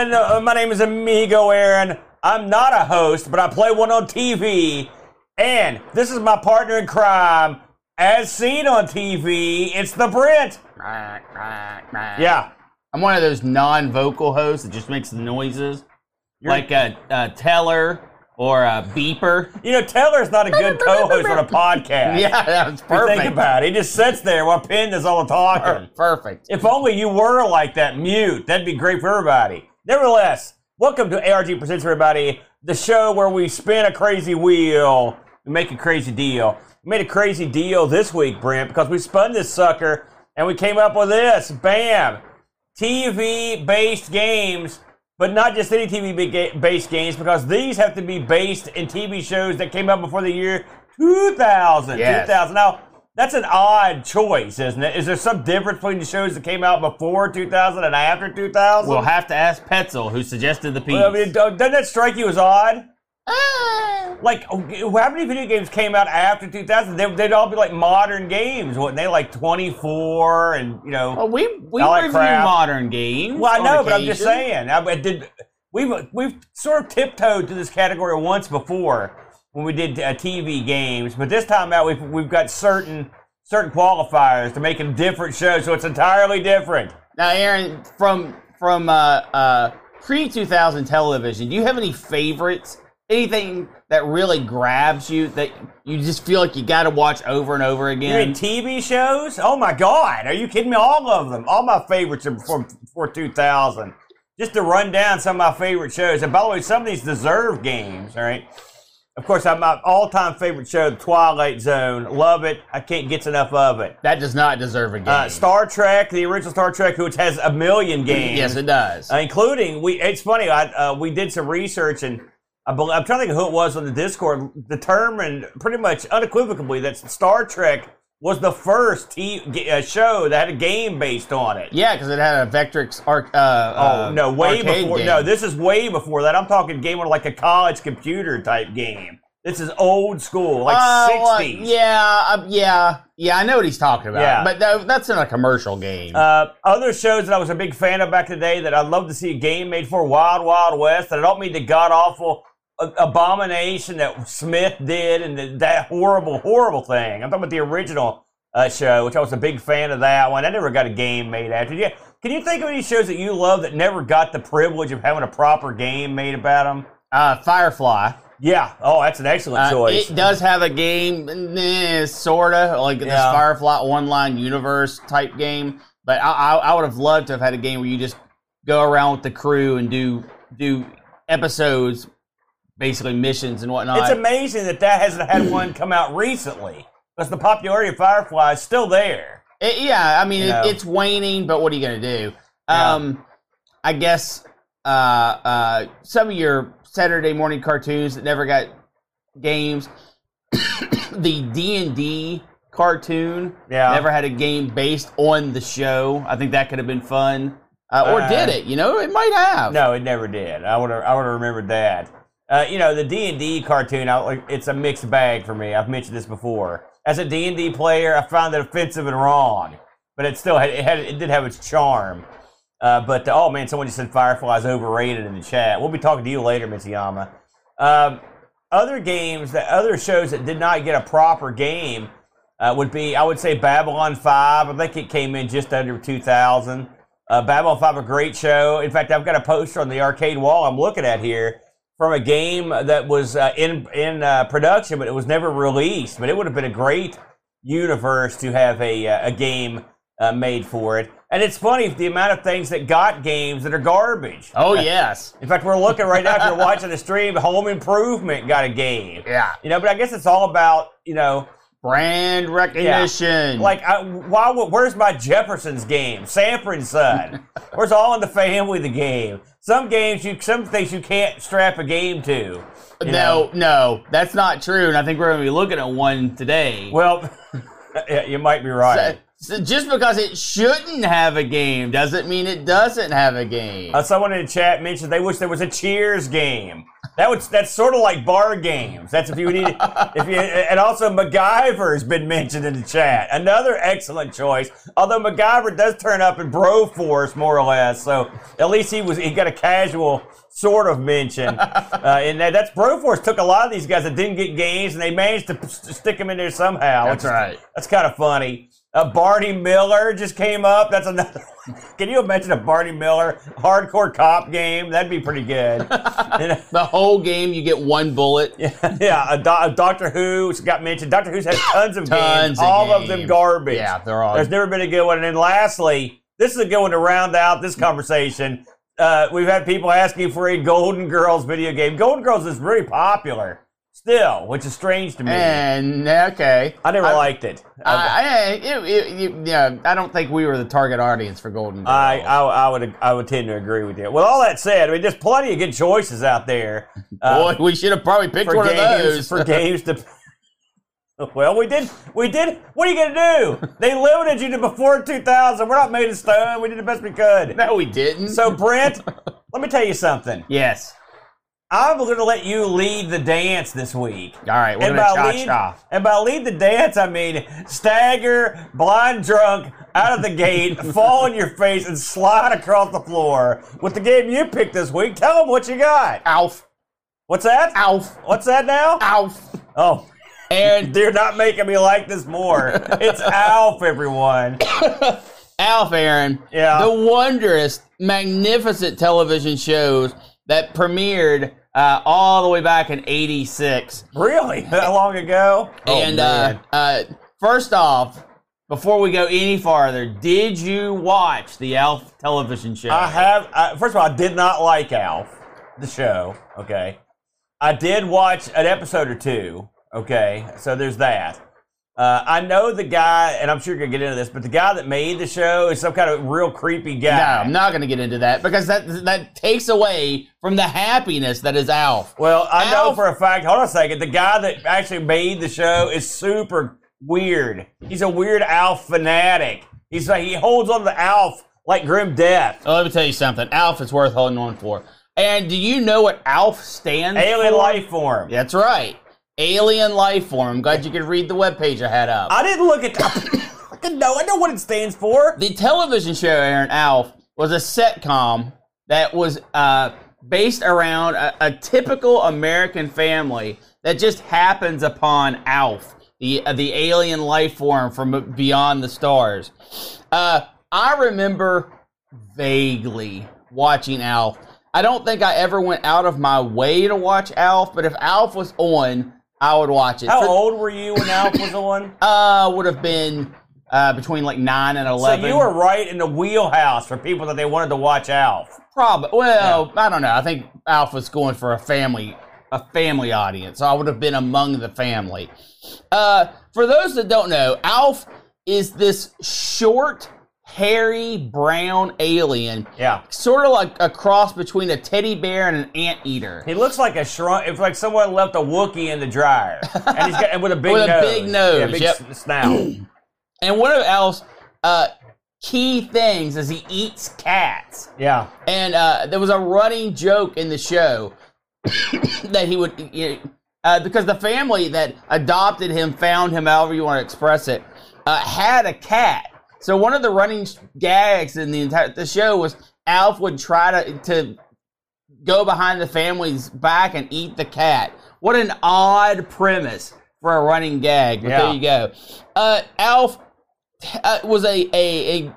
everyone. Uh, my name is Amigo Aaron. I'm not a host, but I play one on TV. And this is my partner in crime, as seen on TV. It's the Brent. Yeah. I'm one of those non-vocal hosts that just makes the noises, like a, a teller or a beeper. You know, Taylor's not a good co-host on a podcast. Yeah, that's you perfect. Think about it. He just sits there while Penn does all the talking. Perfect. If only you were like that, mute. That'd be great for everybody. Nevertheless, welcome to ARG Presents Everybody, the show where we spin a crazy wheel and make a crazy deal. We made a crazy deal this week, Brent, because we spun this sucker and we came up with this. Bam! TV based games, but not just any TV based games, because these have to be based in TV shows that came out before the year 2000. Yes. 2000. Now, that's an odd choice, isn't it? Is there some difference between the shows that came out before 2000 and after 2000? We'll have to ask Petzel, who suggested the piece. Well, I mean, doesn't that strike you as odd? Ah. Like, how many video games came out after 2000? They, they'd all be like modern games, wouldn't they? Like 24 and, you know. well, we we I like review crap. modern games. Well, I on know, but I'm just saying. I, I did. We've we've sort of tiptoed to this category once before when we did uh, TV games, but this time out we've we've got certain certain qualifiers to make a different show, so it's entirely different. Now, Aaron, from from uh, uh, pre 2000 television, do you have any favorites? Anything that really grabs you that you just feel like you got to watch over and over You again? mean TV shows? Oh my God! Are you kidding me? All of them, all my favorites are from before 2000. Just to run down some of my favorite shows, and by the way, some of these deserve games. All right. Of course, I'm my all-time favorite show, The Twilight Zone. Love it. I can't get enough of it. that does not deserve a game. Uh, Star Trek, the original Star Trek, which has a million games. yes, it does. Uh, including we. It's funny. I uh, we did some research and I I'm trying to think of who it was on the Discord determined pretty much unequivocally that Star Trek was the first t- g- uh, show that had a game based on it. yeah, because it had a Vectrex arc. Uh, Oh uh, no, way before. game. No, this is way before that. I'm talking game on like a college computer type game. This is old school, like uh, 60s. yeah, uh, yeah, yeah. I know what he's talking about. Yeah. but tha- that's in a commercial game. Uh, other shows that I was a big fan of back in the day that I'd love to see a game made for Wild Wild West. And I don't mean the god awful abomination that Smith did and the, that horrible, horrible thing. I'm talking about the original uh, show, which I was a big fan of that one. I never got a game made after. Yeah, can you think of any shows that you love that never got the privilege of having a proper game made about them? uh, Firefly. Yeah. Oh, that's an excellent Uh, choice. It does have a game, eh, sorta like this Yeah. Firefly online universe type game. But I, I, I would have loved to have had a game where you just go around with the crew and do do episodes, basically missions and whatnot. It's amazing that that hasn't had one come out recently because the popularity of Firefly is still there. It- yeah, I mean it, it's waning, but what are you gonna do? Yeah. Um, I guess uh, uh, some of your Saturday morning cartoons that never got games. the D and D cartoon Yeah. never had a game based on the show. I think that could have been fun, uh, or Uh, did it? You know, it might have. No, it never did. I would have. I would have remembered that. Uh, you know, the D and D cartoon. I, it's a mixed bag for me. I've mentioned this before. As a D and D player, I found it offensive and wrong, but it still had it, had, it did have its charm. Uh, but oh man, someone just said Firefly Firefly's overrated in the chat. We'll be talking to you later, Mitsuyama. Um, other games that other shows that did not get a proper game uh, would be I would say Babylon Five. I think it came in just under two thousand. Uh, Babylon 5, a great show. In fact, I've got a poster on the arcade wall I'm looking at here from a game that was uh, in in uh, production, but it was never released. But it would have been a great universe to have a, uh, a game uh, made for it. And it's funny the amount of things that got games that are garbage. Oh yes, In fact, we're looking right now. If you're watching the stream, Home Improvement got a game. yeah. You know, but I guess it's all about you know Brand recognition. like, I, why? Where's my Jefferson's game? And Son. Where's All in the Family? The game. Some games you, some things you can't strap a game to. you know? no, no, that's not true. And I think we're going to be looking at one today. Well, yeah, you might be right. So- so just because it shouldn't have a game doesn't mean it doesn't have a game. Uh, someone in the chat mentioned they wish there was a Cheers game. That would that's sort of like bar games. That's if you need if you and also MacGyver has been mentioned in the chat. Another excellent choice. Although MacGyver does turn up in Broforce more or less, so at least he was he got a casual sort of mention. Uh, and that, that's Broforce took a lot of these guys that didn't get games and they managed to, p- stick them in there somehow. That's right. That's kind of funny. Uh, Barney Miller just came up. That's another. Can you imagine a Barney Miller hardcore cop game? That'd be pretty good. And, The whole game, you get one bullet. yeah, a, Do- a Doctor Who got mentioned. Doctor Who's has tons of Tons games. of all of them garbage. Yeah, they're all. There's never been a good one. And then lastly, this is a good one to round out this conversation. Uh, we've had people asking for a Golden Girls video game. Golden Girls is very popular still, which is strange to me. and okay, I never I- liked it. I, I, it, it, it- yeah, I don't think we were the target audience for Golden Girls. I, I, I would I would tend to agree with you. With all that said, I mean, there's plenty of good choices out there uh, Boy, we should have probably picked one games of those. for games to. Well, we did. We did. What are you gonna do? They limited you to before 2000. We're not made of stone. We did the best we could. no, we didn't. So, Brent, let me tell you something. yes. I'm going to let you lead the dance this week. All right, we're And gonna by, cha lead, and by lead the dance, I mean stagger, blind drunk, out of the gate, fall on your face, and slide across the floor with the game you picked this week. Tell them what you got. Alf, What's that? Alf, What's that now? Alf, Oh, and they're not making me like this more. It's Alf, everyone. Alf, Aaron. Yeah. The wondrous, magnificent television shows that premiered uh, all the way back in '86. Really? That long ago? Oh, and uh, uh, first off, before we go any farther, did you watch the Alf television show? I have. I, first of all, I did not like Alf, the show. Okay, I did watch an episode or two. Okay, so there's that. Uh, I know the guy, and I'm sure you're gonna get into this, but the guy that made the show is some kind of real creepy guy. No. I'm not going to get into that because that that takes away from the happiness that is Alf. Well, I know for a fact. Hold on a second. The guy that actually made the show is super weird. He's a weird Alf fanatic. He's like he holds on to Alf like grim death. Oh, let me tell you something. Alf is worth holding on for. And do you know what Alf stands Alien for? Alien life form. That's right. Alien life form. Glad you could read the webpage I had up. I didn't look at. I know. I know what it stands for. the television show Aaron Alf was a sitcom that was uh, based around a, a typical American family that just happens upon Alf, the uh, the alien life form from beyond the stars. Uh, I remember vaguely watching Alf. I don't think I ever went out of my way to watch Alf, but if Alf was on, I would watch it. How For- old were you when Alf was on? Uh, would have been uh, between like nine and eleven. So you were right in the wheelhouse for people that they wanted to watch Alf. Probably. Well, I don't know. I think Alf was going for a family, a family audience. So I would have been among the family. Uh, for those that don't know, Alf is this short, hairy, brown alien, Yeah. sort of like a cross between a teddy bear and an anteater. He looks like a shrunk. It's like someone left a Wookiee in the dryer, and he's got and with a big With a nose. big nose, yeah, big yep. s- snout. And one of Alf's uh, key things is he eats cats. yeah, And uh, there was a running joke in the show that he would, you know, uh, because the family that adopted him, found him, however you want to express it, uh, had a cat. So one of the running gags in the entire the show was Alf would try to to go behind the family's back and eat the cat. What an odd premise for a running gag. But Yeah. there you go. Uh, Alf uh, was a, a a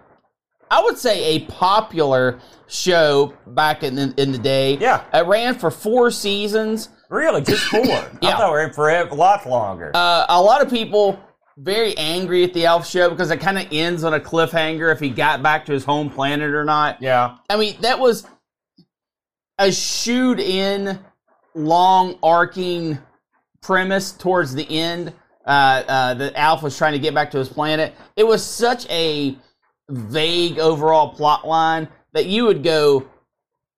I would say a popular show back in the, in the day. Yeah. it ran for four seasons. really, just four. I Yeah. thought we were in for a lot longer. Uh, a lot of people very angry at the Alf show because it kind of ends on a cliffhanger if he got back to his home planet or not. yeah, I mean, that was a shoot in, long arcing premise towards the end. Uh, uh, that Alf was trying to get back to his planet. It was such a vague overall plot line that you would go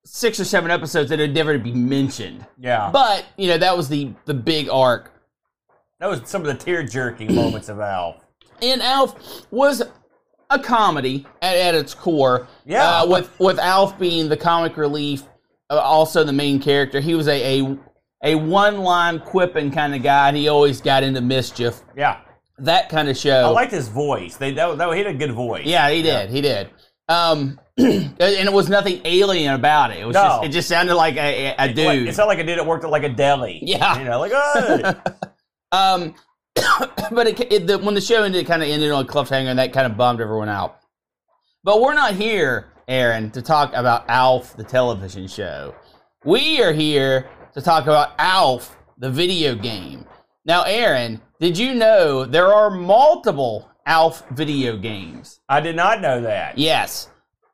six or seven episodes that would never be mentioned. yeah. But you know that was the the big arc. That was some of the tear jerking moments of Alf. And Alf was a comedy at, at its core. Yeah. Uh, with with Alf being the comic relief, uh, also the main character. He was a, a a one line quipping kind of guy, and he always got into mischief. Yeah. That kind of show. I liked his voice. They that, that he had a good voice. Yeah, he did. He did. Um, and it was nothing alien about it. It was No. just it just sounded like a, a, dude. it sounded like a dude that worked at like a deli. Yeah. You know, like oh. um, but it, it, the, when the show ended, it kind of ended on a cliffhanger, and that kind of bummed everyone out. But we're not here, Aaron, to talk about Alf, the television show. We are here to talk about Alf, the video game. Now, Aaron, did you know there are multiple Alf video games? I did not know that. Yes.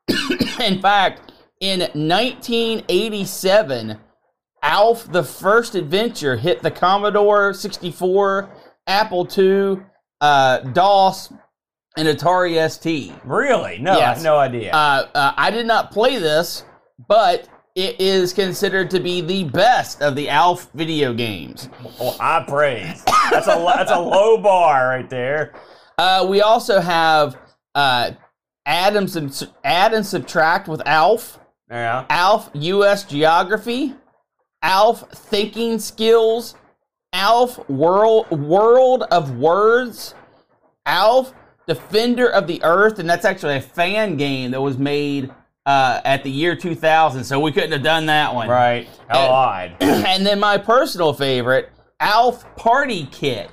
in fact, in 1987, Alf the First Adventure hit the Commodore 64, Apple II, uh, DOS, and Atari ST. Really? No, I Yes. had no idea. Uh, uh, I did not play this, but it is considered to be the best of the Alf video games. well, high praise. That's a that's a low bar right there. Uh, we also have uh, add, and add and subtract with Alf. Yeah. Alf US Geography, Alf Thinking Skills, Alf World World of Words, Alf Defender of the Earth, and that's actually a fan game that was made uh, at the year 2000, so we couldn't have done that one. Right. How And- odd. and then my personal favorite, Alf Party Kit,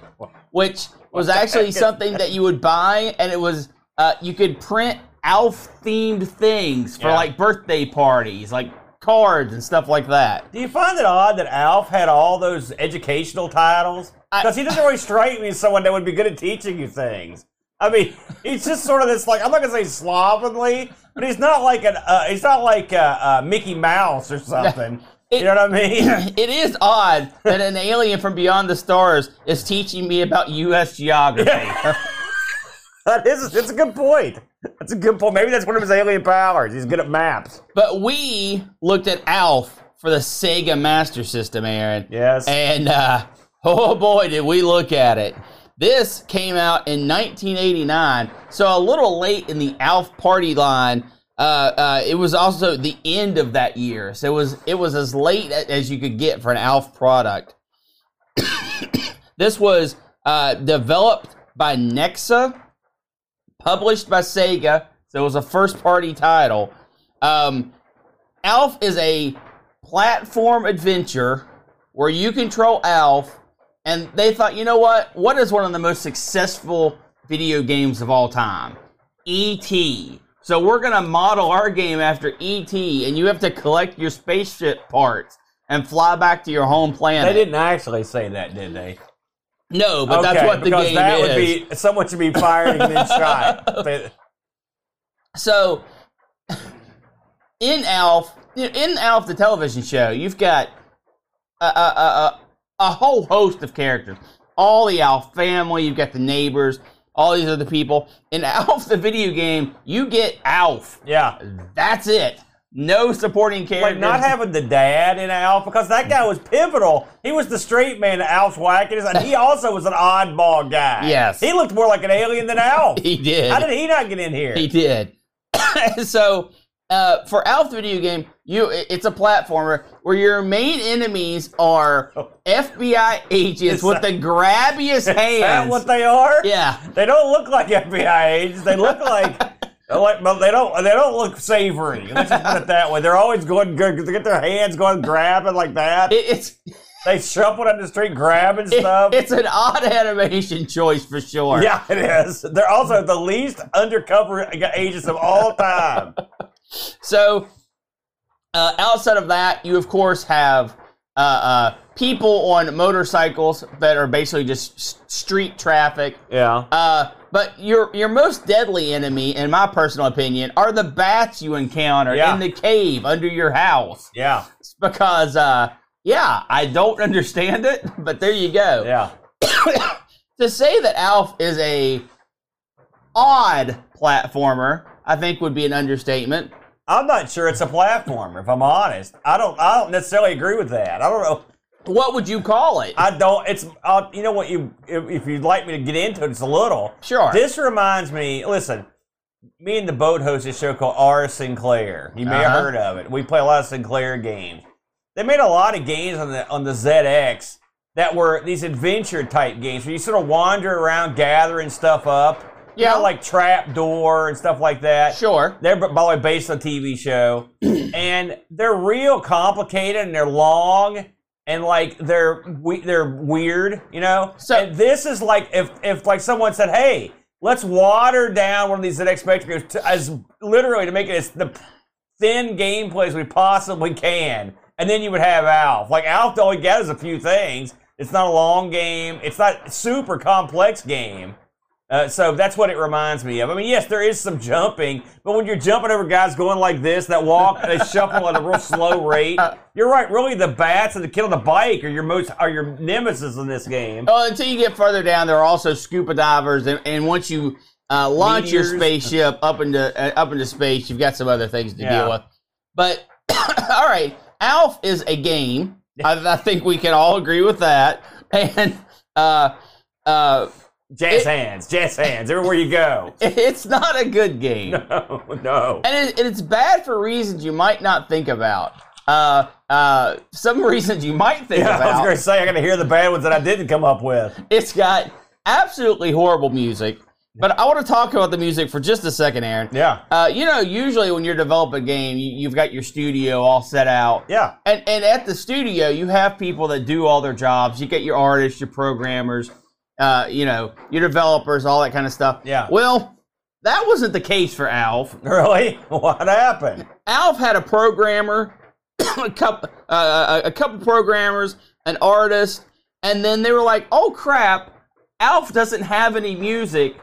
which was actually something that you would buy, and it was uh, you could print Alf themed things for Yeah. like birthday parties, like cards and stuff like that. Do you find it odd that Alf had all those educational titles? Because he doesn't really strike me as someone that would be good at teaching you things. I mean, he's just sort of this like I'm not gonna say slovenly, but he's not like an uh, he's not like uh, uh, Mickey Mouse or something. It- you know what I mean? it is odd that an alien from beyond the stars is teaching me about U.S. geography. that is it's a good point. That's a good point. Maybe that's one of his alien powers. He's good at maps. But we looked at Alf for the Sega Master System, Aaron. Yes. And uh, oh boy, did we look at it. This came out in 1989, so a little late in the Alf party line. Uh, uh, it was also the end of that year, so it was it was as late as you could get for an Alf product. this was uh, developed by Nexa, published by Sega, so it was a first party title. Um, Alf is a platform adventure where you control Alf, and they thought, you know what? What is one of the most successful video games of all time? E.T. So we're gonna model our game after E.T. and you have to collect your spaceship parts and fly back to your home planet. They didn't actually say that, did they? No, but that's what the game that is. would be someone should be and then shot. They- So, in Alf, in Alf the television show, you've got a, a, a, a whole host of characters. All the Alf family, you've got the neighbors, all these other people. In Alf the video game, you get Alf. yeah. That's it. No supporting character. Like not having the dad in Alf because that guy was pivotal. He was the straight man to Alf's wackiness, and he also was an oddball guy. Yes. he looked more like an alien than Alf. he did. How did he not get in here? He did. so, uh, for Alf video game, you it's a platformer where your main enemies are FBI agents with the grabbiest Is that hands. what they are? yeah, They don't look like FBI agents. They look like. Like, but they don't. They don't look savory. Let's just put it that way. They're always going good. They get their hands going grabbing like that. it, it's They shuffle down the street grabbing it- stuff. it's an odd animation choice for sure. yeah, it is. They're also the least undercover agents of all time. So, uh, outside of that, you of course have uh, uh, people on motorcycles that are basically just s- street traffic. Yeah. But your your most deadly enemy, in my personal opinion, are the bats you encounter Yeah. in the cave under your house. Yeah. Because, uh, yeah, I don't understand it, but there you go. Yeah. To say that Alf is a odd platformer, I think would be an understatement. I'm not sure it's a platformer. If I'm honest, I don't. I don't necessarily agree with that. I don't know. What would you call it? I don't. It's. Uh, you know what? You if, if you'd like me to get into it, it's a little. Sure. This reminds me. Listen, me and the boat host a show called R. Sinclair. You may have Uh-huh. heard of it. We play a lot of Sinclair games. they made a lot of games on the on the ZX that were these adventure type games where you sort of wander around gathering stuff up. You Yeah. know, like Trap Door and stuff like that. Sure. They're by the way based on a TV show, and they're real complicated and they're long and like they're we, they're weird, you know. So- and this is like if if like someone said, "Hey, let's water down one of these ZX Spectrum games to, as literally to make it as the thin gameplay as we possibly can," and then you would have Alf. Like Alf only gathers a few things. It's not a long game. It's not super complex game. Uh, so that's what it reminds me of. I mean, yes, there is some jumping, but when you're jumping over guys going like this, that walk, they shuffle at a real slow rate. You're right. Really, the bats and the kid on the bike are your most are your nemesis in this game. Well, until you get further down, there are also scuba divers, and, and once you uh, launch your spaceship up into uh, up into space, you've got some other things to Yeah. deal with. But all right, Alf is a game. I, I think we can all agree with that. And uh, uh, Jazz It- hands, jazz hands, everywhere you go. it's not a good game. No, no. and, it, it's bad for reasons you might not think about. Uh, uh, some reasons you might think Yeah, I was going to say I got to hear the bad ones that I didn't come up with. It's got absolutely horrible music. But I want to talk about the music for just a second, Aaron. Yeah, Uh, you know, usually when you're developing a game, you, you've got your studio all set out. yeah, And, and at the studio, you have people that do all their jobs. You get your artists, your programmers, uh, you know, your developers, all that kind of stuff. Yeah. Well, that wasn't the case for Alf. really. What happened? Alf had a programmer, a couple, uh, a couple programmers, an artist, and then they were like, "Oh crap, Alf doesn't have any music,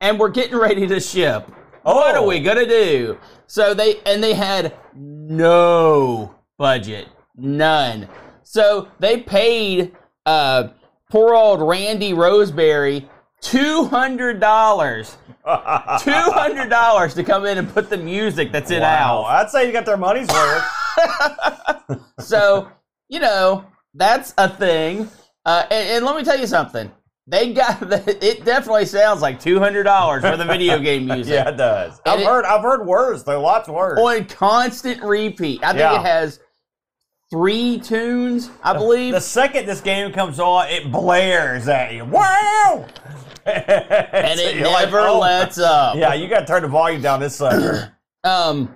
and we're getting ready to ship. What Oh. are we gonna do?" So they and they had no budget, none. So they paid uh, poor old Randy Roseberry two hundred dollars. Two hundred dollars to come in and put the music that's in Wow, Alf. I'd say you got their money's worth. So, you know, that's a thing. Uh, and, and let me tell you something. They got it. Definitely sounds like two hundred dollars for the video game music yeah, it does. And I've it- heard. I've heard worse. Though lots worse. on constant repeat. I think Yeah. it has three tunes, I believe. The second this game comes on, it blares at you. Wow! and it never lets up. oh. Yeah, you got to turn the volume down this sucker. um,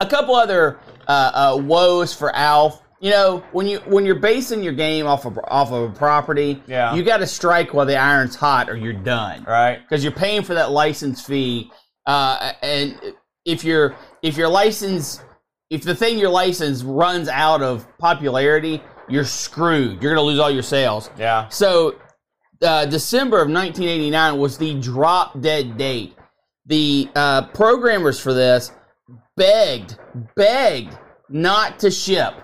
a couple other uh, uh, woes for Alf. You know, when you when you're basing your game off of off of a property, Yeah. you got to strike while the iron's hot, or you're done. right? because you're paying for that license fee. Uh, and if your if your license if the thing your license runs out of popularity, you're screwed. You're gonna lose all your sales. Yeah. So uh, December of 1989 was the drop dead date. The uh, programmers for this begged, begged not to ship.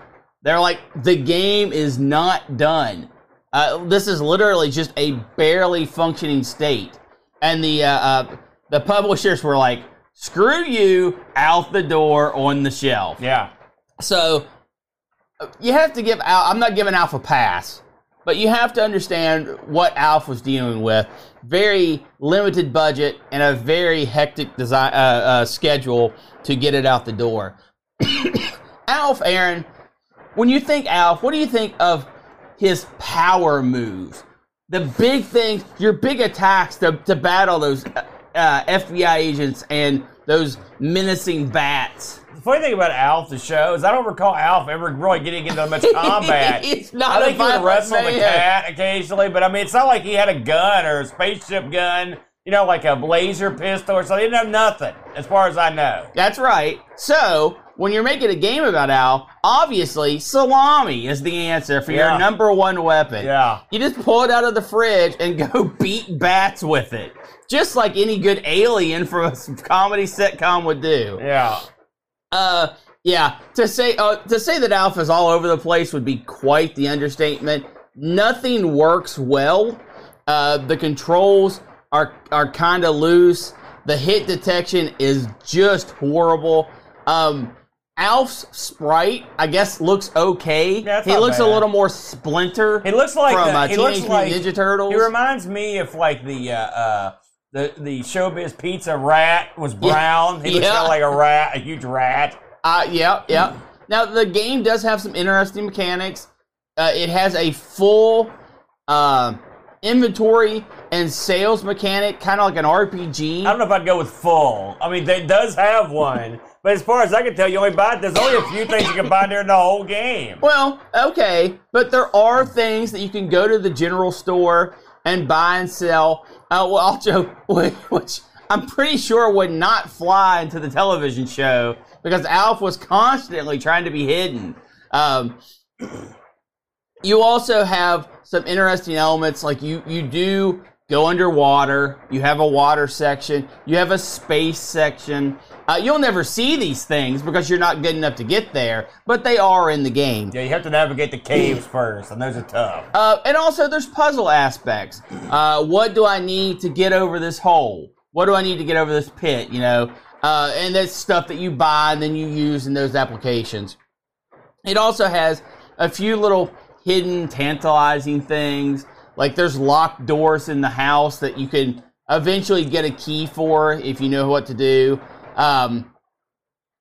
They're like, the game is not done. Uh, this is literally just a barely functioning state, and the uh, uh, the publishers were like, "Screw you, out the door on the shelf." Yeah. So uh, you have to give Al. I'm not giving Alf a pass, but you have to understand what Alf was dealing with. Very limited budget and a very hectic design uh, uh, schedule to get it out the door. Alf, Aaron, when you think Alf, what do you think of his power moves? The big things, your big attacks to, to battle those uh, FBI agents and those menacing bats. The funny thing about Alf, the show, is I don't recall Alf ever really getting into much combat. He's not I a think he would wrestle the cat occasionally, but I mean, it's not like he had a gun or a spaceship gun, you know, like a laser pistol or something. He didn't have nothing, as far as I know. That's right. So, when you're making a game about Al, obviously salami is the answer for Yeah. your number one weapon. Yeah. You just pull it out of the fridge and go beat bats with it. Just like any good alien from a comedy sitcom would do. Yeah. Uh, yeah. To say uh, to say that Alf is all over the place would be quite the understatement. Nothing works well. Uh, the controls are are kind of loose. The hit detection is just horrible. Um, Alf's sprite, I guess, looks okay. Yeah, he looks a little more Splinter. He looks like from the, uh, he Teenage looks like Mutant Ninja Turtles. He reminds me of like the uh, uh, the the showbiz pizza rat was brown. He Yeah. kind of like a rat, a huge rat. Uh, yeah, yeah. Now the game does have some interesting mechanics. Uh, it has a full uh, inventory and sales mechanic, kind of like an RPG. I don't know if I'd go with full. I mean, it does have one, but as far as I can tell, you only buy. There's only a few things you can buy during the whole game. Well, okay, but there are things that you can go to the general store and buy and sell. Uh, well, also, which I'm pretty sure would not fly into the television show because Alf was constantly trying to be hidden. Um, you also have some interesting elements, like you you do go underwater. You have a water section. You have a space section. Uh, you'll never see these things because you're not good enough to get there, but they are in the game. Yeah, you have to navigate the caves first, and those are tough. Uh, and also, there's puzzle aspects. Uh, what do I need to get over this hole? What do I need to get over this pit? You know, uh, and that's stuff that you buy and then you use in those applications. It also has a few little hidden, tantalizing things. Like there's locked doors in the house that you can eventually get a key for if you know what to do. Um,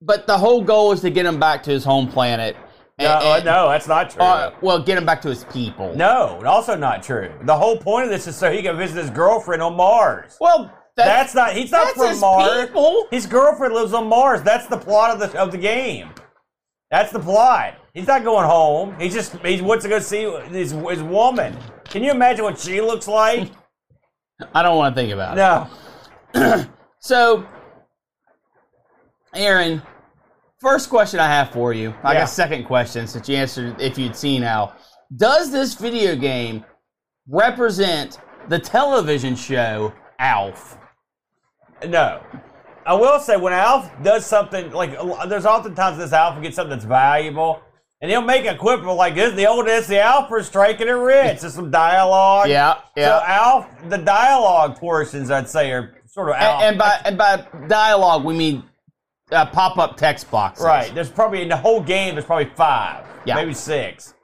but the whole goal is to get him back to his home planet. No, uh, no, that's not true. Uh, well, get him back to his people. No, also not true. The whole point of this is so he can visit his girlfriend on Mars. Well, that's, that's not. He's not from Mars. People. His girlfriend lives on Mars. That's the plot of the of the game. That's the plot. He's not going home. He just he wants to go see his his woman. Can you imagine what she looks like? I don't want to think about no. it. No. so, Aaron, first question I have for you. I Yeah. got second question since you answered if you'd seen Al. Does this video game represent the television show Alf? No. I will say when Alf does something like there's oftentimes this Alf gets something that's valuable, and he'll make a quip of like this. The old this the Alfred striking it rich. Just some dialogue. Yeah, yeah. So. Alf, the dialogue portions I'd say are sort of Alf. and, and by and by dialogue we mean uh, pop-up text boxes. right, there's probably in the whole game there's probably five, Yeah. maybe six.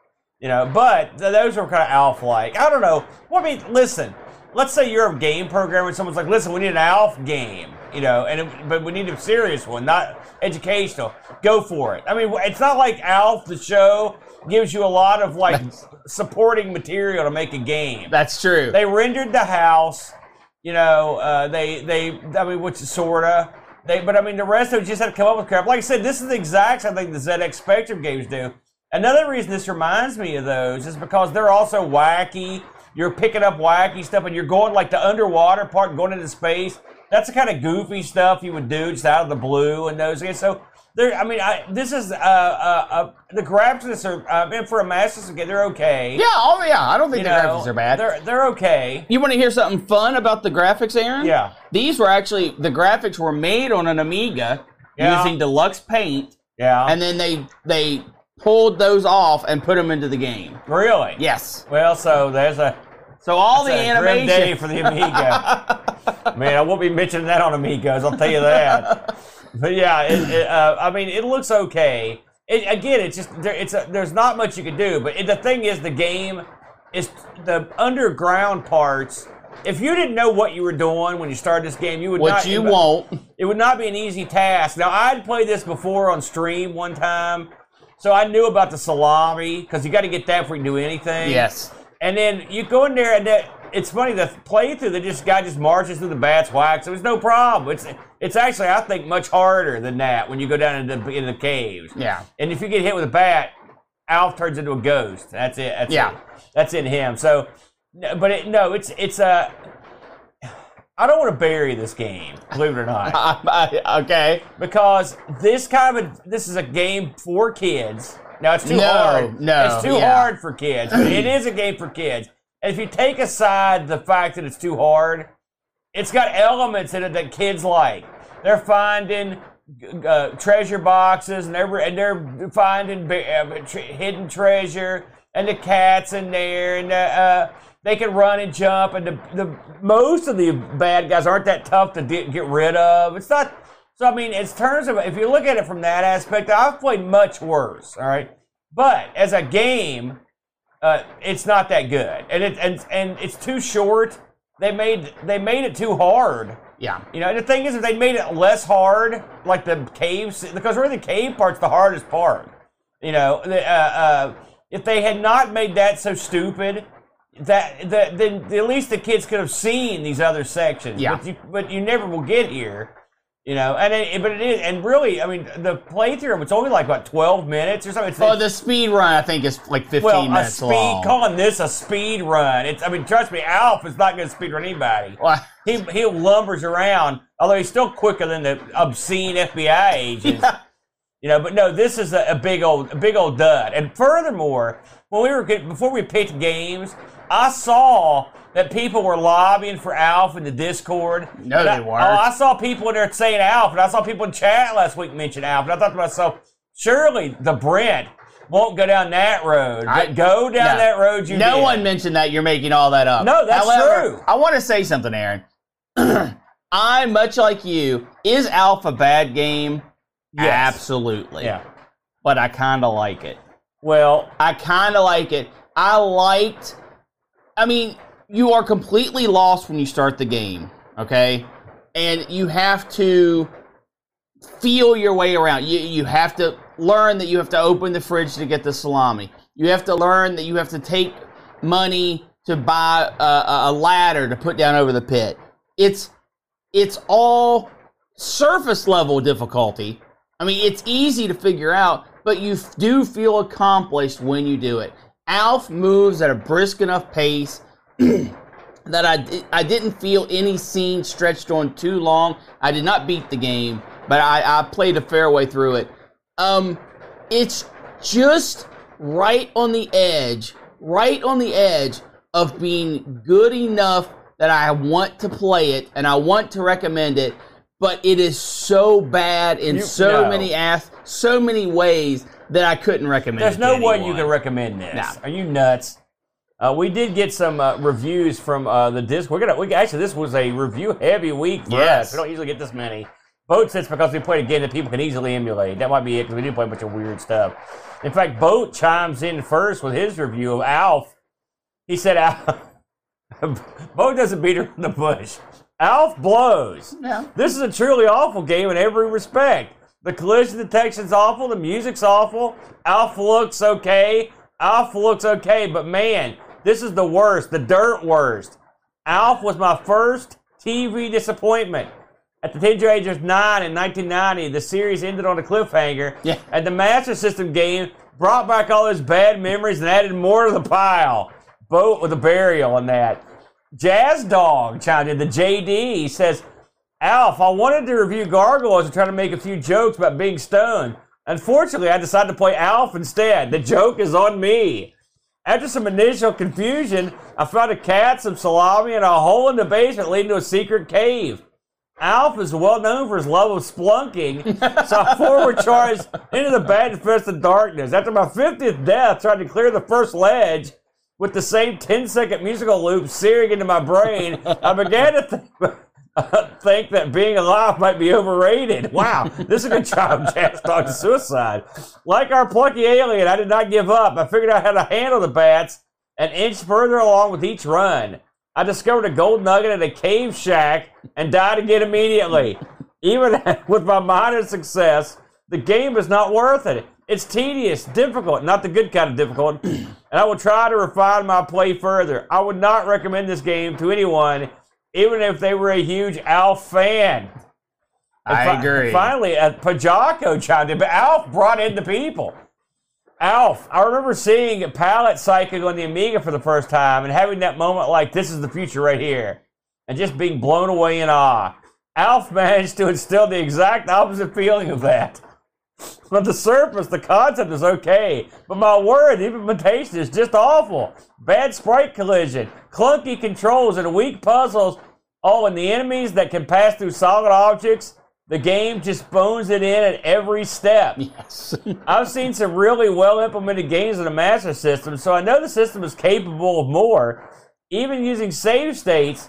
You know, but th- those are kind of Alf-like. I don't know. Well, I mean, listen. Let's say you're a game programmer and someone's like, "Listen, we need an Alf game." You know, and it, but we need a serious one, not educational. Go for it. I mean, it's not like Alf the show gives you a lot of like supporting material to make a game. That's true. They rendered the house, you know. Uh, they they I mean, which is sorta. They but I mean the rest of it just had to come up with crap. Like I said, this is the exact same thing the ZX Spectrum games do. Another reason this reminds me of those is because they're also wacky. You're picking up wacky stuff, and you're going like the underwater part, and going into space. That's the kind of goofy stuff you would do just out of the blue and those games. So there, I mean, I, this is uh, uh, uh, the graphics are uh, and for a Master System game, they're okay. yeah, oh yeah. I don't think You the know, graphics are bad. They're they're okay. You want to hear something fun about the graphics, Aaron? Yeah. These were actually the graphics were made on an Amiga Yeah. using deluxe paint, Yeah. and then they they pulled those off and put them into the game. really? Yes. Well, so there's a, So all the that's a grim day for the Amiga. Man, I won't be mentioning that on Amigos. I'll tell you that. But yeah, it, it, uh, I mean, it looks okay. It, again, it's just there, it's a, there's not much you can do. But it, the thing is, the game is the underground parts. If you didn't know what you were doing when you started this game, you would What not. you won't. it would not be an easy task. Now, I'd played this before on stream one time, so I knew about the salami because you got to get that before you can do anything. Yes. And then you go in there, and that, it's funny the playthrough. That just guy just marches through the bats wax. It was no problem. It's it's actually I think much harder than that when you go down into into the caves. Yeah. And if you get hit with a bat, Alf turns into a ghost. That's it. That's Yeah. it. That's in him. So, but it, no, it's it's a. I don't want to bury this game, believe it or not okay. because this kind of a, this is a game for kids. Now it's too No, hard. no, it's too yeah. hard for kids. It is a game for kids. And if you take aside the fact that it's too hard, it's got elements in it that kids like. They're finding uh, treasure boxes and they're and they're finding uh, tr- hidden treasure and the cats in there and uh, uh, they can run and jump and the, the most of the bad guys aren't that tough to get rid of. It's not. So I mean, in terms of if you look at it from that aspect, I've played much worse. All right, but as a game, uh, it's not that good, and it and and it's too short. They made they made it too hard. Yeah. You know, and the thing is, if they made it less hard, like the caves, because really the cave part's the hardest part. You know, the, uh, uh, if they had not made that so stupid, that, that then at least the kids could have seen these other sections. Yeah. But you, but you never will get here. You know, and it, but it is, and really, I mean, the playthrough it's only like what twelve minutes or something. It's, Oh, the speed run I think is like 15 well, a minutes speed long. calling this a speed run. It's I mean, trust me, Alf is not going to speed run anybody. Well, He he lumbers around, although he's still quicker than the obscene FBI agents. Yeah. You know, but no, this is a, a big old a big old dud. And furthermore, when we were before we picked games, I saw that people were lobbying for Alf in the Discord. No, And they I- weren't. Oh, I saw people in there saying Alf, and I saw people in chat last week mention Alf, and I thought to myself, surely the Brent won't go down that road. I- go down no. that road. You no did. one mentioned that. You're making all that up. No, that's However, true. I want to say something, Aaron. I, much like you, is Alf a bad game? Yes. Absolutely. Yeah. But I kind of like it. Well, I kind of like it. I liked. I mean, you are completely lost when you start the game, okay? And you have to feel your way around. You you have to learn that you have to open the fridge to get the salami. You have to learn that you have to take money to buy a, a- ladder to put down over the pit. It's it's all surface level difficulty. I mean, it's easy to figure out, but you do feel accomplished when you do it. Alf moves at a brisk enough pace that I, I didn't feel any scene stretched on too long. I did not beat the game, but I, I played a fair way through it. Um, it's just right on the edge, right on the edge of being good enough that I want to play it and I want to recommend it, but it is so bad in You- so no. many ass, so many ways that I couldn't recommend it. There's no way you can recommend this. No. Are you nuts? Uh, we did get some uh, reviews from uh, the disc. We're gonna. We, actually, this was a review heavy week for Yes. us. We don't usually get this many. Boat says because we played a game that people can easily emulate. That might be it because we did play a bunch of weird stuff. In fact, Boat chimes in first with his review of Alf. He said, "Alf, Boat doesn't beat her in the bush. Alf blows. Yeah. This is a truly awful game in every respect. The collision detection's awful. The music's awful. Alf looks okay. Alf looks okay, but man, this is the worst, the dirt worst. Alf was my first TV disappointment. At the tender age of nine in 1990, the series ended on a cliffhanger, Yeah. and the Master System game brought back all those bad memories and added more to the pile. Boat with a burial on that. Jazz Dog chimed in. The JD he says, Alf, I wanted to review Gargoyles and try to make a few jokes about being stoned. Unfortunately, I decided to play Alf instead. The joke is on me. After some initial confusion, I found a cat, some salami, and a hole in the basement leading to a secret cave. Alf is well known for his love of splunking, so I forward charged into the bad infested darkness. After my 50th death, trying to clear the first ledge with the same 10 second musical loop searing into my brain, I began to think, think that being alive might be overrated. Wow, this is a good job, Jazz Dog to Suicide. Like our plucky alien, I did not give up. I figured out how to handle the bats an inch further along with each run. I discovered a gold nugget at a cave shack and died again immediately. Even with my minor success, the game is not worth it. It's tedious, difficult, not the good kind of difficult, and I will try to refine my play further. I would not recommend this game to anyone, even if they were a huge Alf fan. And I agree. Finally, uh, Pajako chimed in, but Alf brought in the people. Alf, I remember seeing Palette Psychic on the Amiga for the first time and having that moment like this is the future right here, and just being blown away in awe. Alf managed to instill the exact opposite feeling of that. On the surface, the concept is okay, but my word, the implementation is just awful. Bad sprite collision, clunky controls, and weak puzzles. Oh, and the enemies that can pass through solid objects. The game just bones it in at every step. Yes. I've seen some really well implemented games in the Master System, so I know the system is capable of more. Even using save states,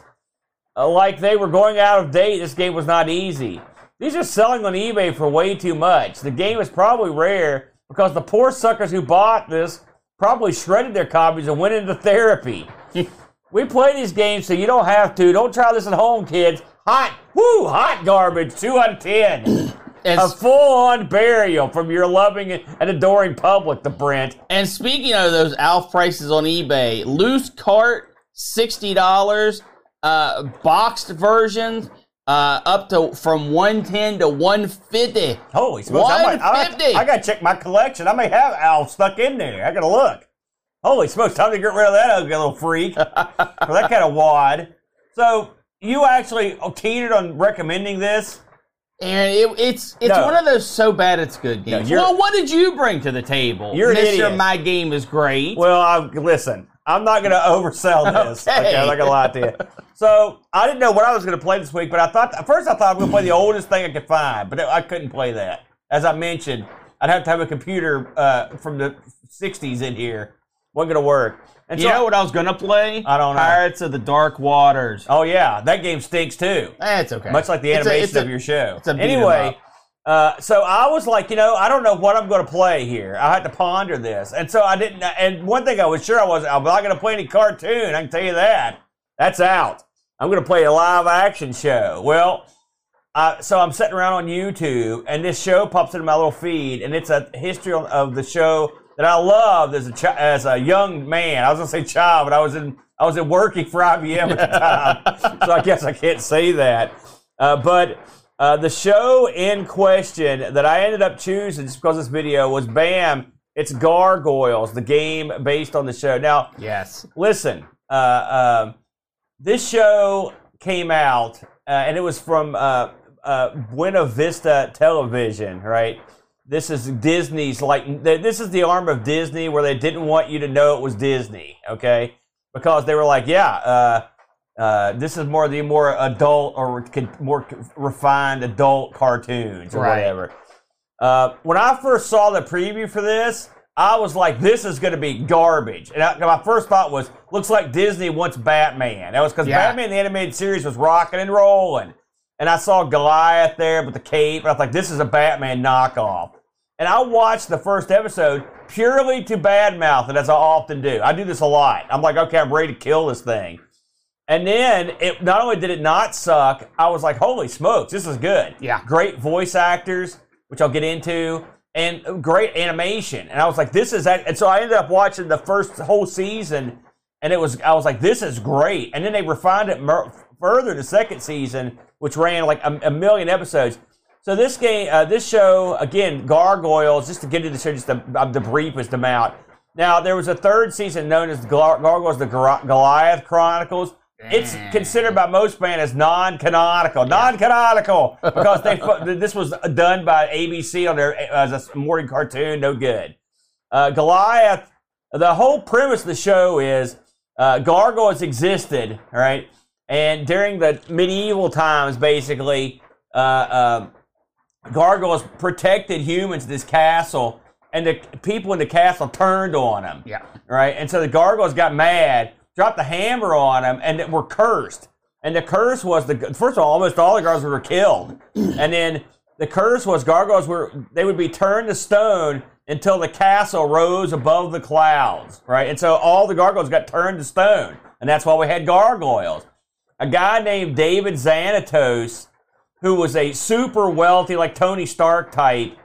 uh, like they were going out of date, this game was not easy. These are selling on eBay for way too much. The game is probably rare because the poor suckers who bought this probably shredded their copies and went into therapy. we play these games so you don't have to. Don't try this at home, kids. Hot, woo, hot garbage. Two out of ten. As- a full-on burial from your loving and adoring public, the Brent. And speaking of those Alf prices on eBay, loose cart sixty dollars, uh, boxed versions uh, up to from one ten to one fifty. Holy smokes! I, might, I, 150. I gotta check my collection. I may have Alf stuck in there. I gotta look. Holy smokes! Time to get rid of that ugly little freak for that kind of wad. So you actually teetered on recommending this? And it, it's it's No. one of those so bad it's good games. you're- well, what did you bring to the table? You're an Mr. idiot. My game is great. Well, I, listen, I'm not going to oversell this. Okay. okay. I'm not going to lie to you. So I didn't know what I was going to play this week, but I thought at first I thought I was going to play the oldest thing I could find, but I couldn't play that. As I mentioned, I'd have to have a computer uh, from the '60s in here. wasn't going to work. And you so, know what I was gonna play? I don't know. Pirates of the Dark Waters. Oh yeah, that game stinks too. That's okay. Much like the It's a- animation it's a- of your show. it's a anyway. Uh, so I was like, you know, I don't know what I'm going to play here. I had to ponder this, and so I didn't. And one thing I was sure I wasn't—I'm not going to play any cartoon. I can tell you that. That's out. I'm going to play a live action show. Well, uh, so I'm sitting around on YouTube, and this show pops into my little feed, and it's a history of- the show that I loved as a chi- as a young man. I was going to say child, but I was in I was in working for IBM at the time, so I guess I can't say that. Uh, but uh, the show in question that I ended up choosing just because this video was Bam. It's Gargoyles, the game based on the show. Now, yes. listen, uh, um this show came out, uh, and it was from uh, uh, Buena Vista Television, right? This is Disney's, like, th- this is the arm of Disney where they didn't want you to know it was Disney, okay? Because they were like, yeah, uh, this is more the more adult or more refined adult cartoons or Right. whatever. Uh, when I first saw the preview for this, I was like, "This is going to be garbage." And I, my first thought was, "Looks like Disney wants Batman." That was because Yeah. Batman the animated series was rocking and rolling, and I saw Goliath there with the cape, and I was like, "This is a Batman knockoff." And I watched the first episode purely to badmouth it, as I often do. I do this a lot. I'm like, "Okay, I'm ready to kill this thing." And then it not only did it not suck, I was like, holy smokes, this is good. Yeah. Great voice actors, which I'll get into, and great animation. And I was like, this is that. And so I ended up watching the first whole season, and it was, I was like, this is great. And then they refined it mer- further the second season, which ran like a, a million episodes. So this game, uh, this show, again, Gargoyles, just to get into the show, just the, uh, the briefest amount. Now, there was a third season known as Gar- Gargoyles, the Gar- Goliath Chronicles. It's considered by most fans as non-canonical, non-canonical because they this was done by ABC on their as a morning cartoon, no good. Uh, Goliath, the whole premise of the show is uh, gargoyles existed, right? And during the medieval times, basically, uh, um gargoyles protected humans in this castle, and the people in the castle turned on them Yeah. right? And so the gargoyles got mad, dropped the hammer on them, and were cursed. And the curse was the first of all, almost all the gargoyles were killed, and then the curse was gargoyles were they would be turned to stone until the castle rose above the clouds, right? And so all the gargoyles got turned to stone, and that's why we had gargoyles. A guy named David Xanatos, who was a super wealthy, like Tony Stark type,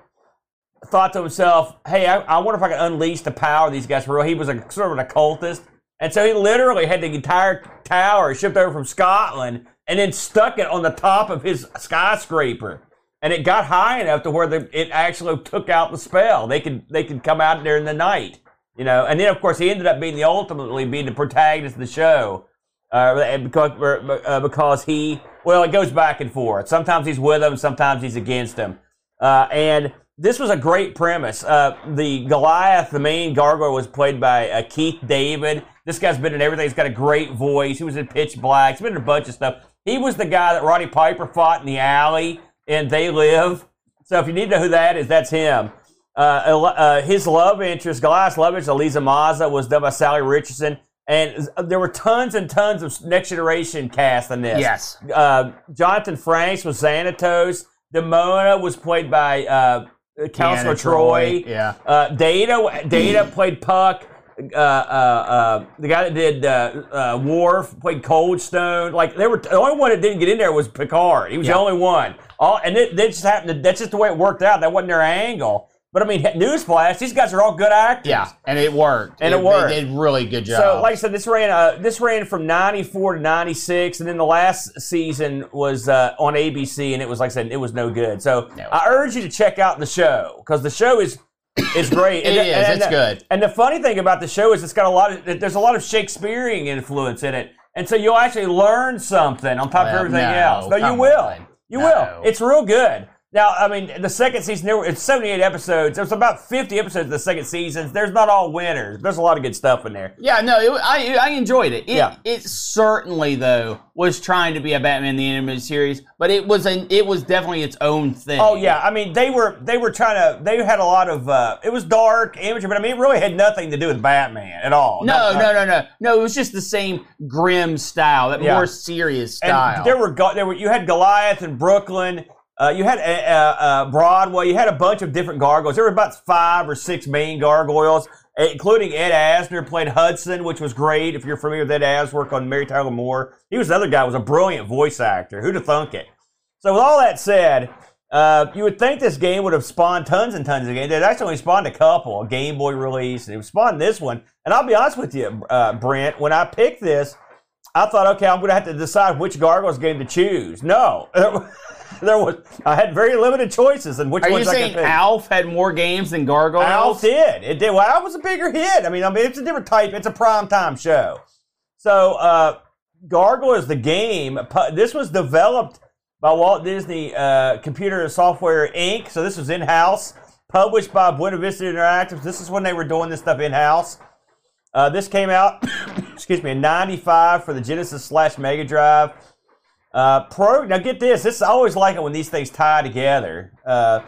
thought to himself, "Hey, I, I wonder if I can unleash the power of these guys for real." He was a sort of an occultist, and so he literally had the entire tower shipped over from Scotland and then stuck it on the top of his skyscraper, and it got high enough to where the, it actually took out the spell. They could they could come out there in the night, you know. And then of course he ended up being the ultimately being the protagonist of the show. Uh, because uh, because he well, it goes back and forth. Sometimes he's with them, sometimes he's against them. Uh, and this was a great premise. Uh, the Goliath, the main gargoyle, was played by uh, Keith David. This guy's been in everything. He's got a great voice. He was in Pitch Black. He's been in a bunch of stuff. He was the guy that Roddy Piper fought in the alley in They Live. So if you need to know who that is, that's him. Uh, uh, his love interest, Goliath's love interest, Elisa Maza, was done by Salli Richardson. And there were tons and tons of Next Generation cast in this. Yes. Uh, Jonathan Frakes was Xanatos. Demona was played by uh, Counselor Deanna Troi. Yeah. Uh, Data Data played Puck. uh, uh, uh, the guy that did uh, uh, Worf played Cold Stone. Like they were the only one that didn't get in there was Picard. He was Yeah. the only one. All and it, just happened. To, that's just the way it worked out. That wasn't their angle. But I mean, newsflash: these guys are all good actors. Yeah, and it worked. And it worked. They did really good job. So, like I said, this ran uh, this ran from '94 to '96, and then the last season was uh, on ABC, and it was like I said, it was no good. So, No. I urge you to check out the show because the show is is great. It and, is. and- It's and- good. And the funny thing about the show is it's got a lot of there's a lot of Shakespearean influence in it, and so you'll actually learn something on top of everything no, else. No, you will. on. You No. will. It's real good. Now, I mean, the second season, there were, it's 78 episodes. There's about 50 episodes of the second season. There's not all winners. There's a lot of good stuff in there. yeah, no, it, I I enjoyed it. It, Yeah. it certainly though was trying to be a Batman the animated series, but it was an it was definitely its own thing. Oh yeah, I mean they were they were trying to they had a lot of uh, it was dark imagery, but I mean it really had nothing to do with Batman at all. No, no, no, no, no. It was just the same grim style, that Yeah. more serious And style. there were there were you had Goliath in Brooklyn. Uh, you had uh, uh, uh, Broadway. You had a bunch of different gargoyles. There were about five or six main gargoyles, uh, including Ed Asner played Hudson, which was great. If you're familiar with Ed Asner's work on Mary Tyler Moore, he was another guy. Was a brilliant voice actor. Who'd have thunk it? So with all that said, uh, you would think this game would have spawned tons and tons of games. It actually spawned a couple, a Game Boy release, and it spawned this one. And I'll be honest with you, uh, Brent, when I picked this, I thought, okay, I'm going to have to decide which Gargoyles game to choose. No, there was I had very limited choices in which Are you ones I saying could pick. Alf had more games than Gargoyles? Alf did. It did. Well, Alf was a bigger hit. I mean, I mean, it's a different type. It's a prime time show. So, uh, Gargoyles, the game, this was developed by Walt Disney uh, Computer Software Inc. So this was in house, published by Buena Vista Interactive. This is when they were doing this stuff in house. Uh, this came out, excuse me, in '95 for the Genesis slash Mega Drive. Uh, pro. Now get this. This I always like it when these things tie together. Uh,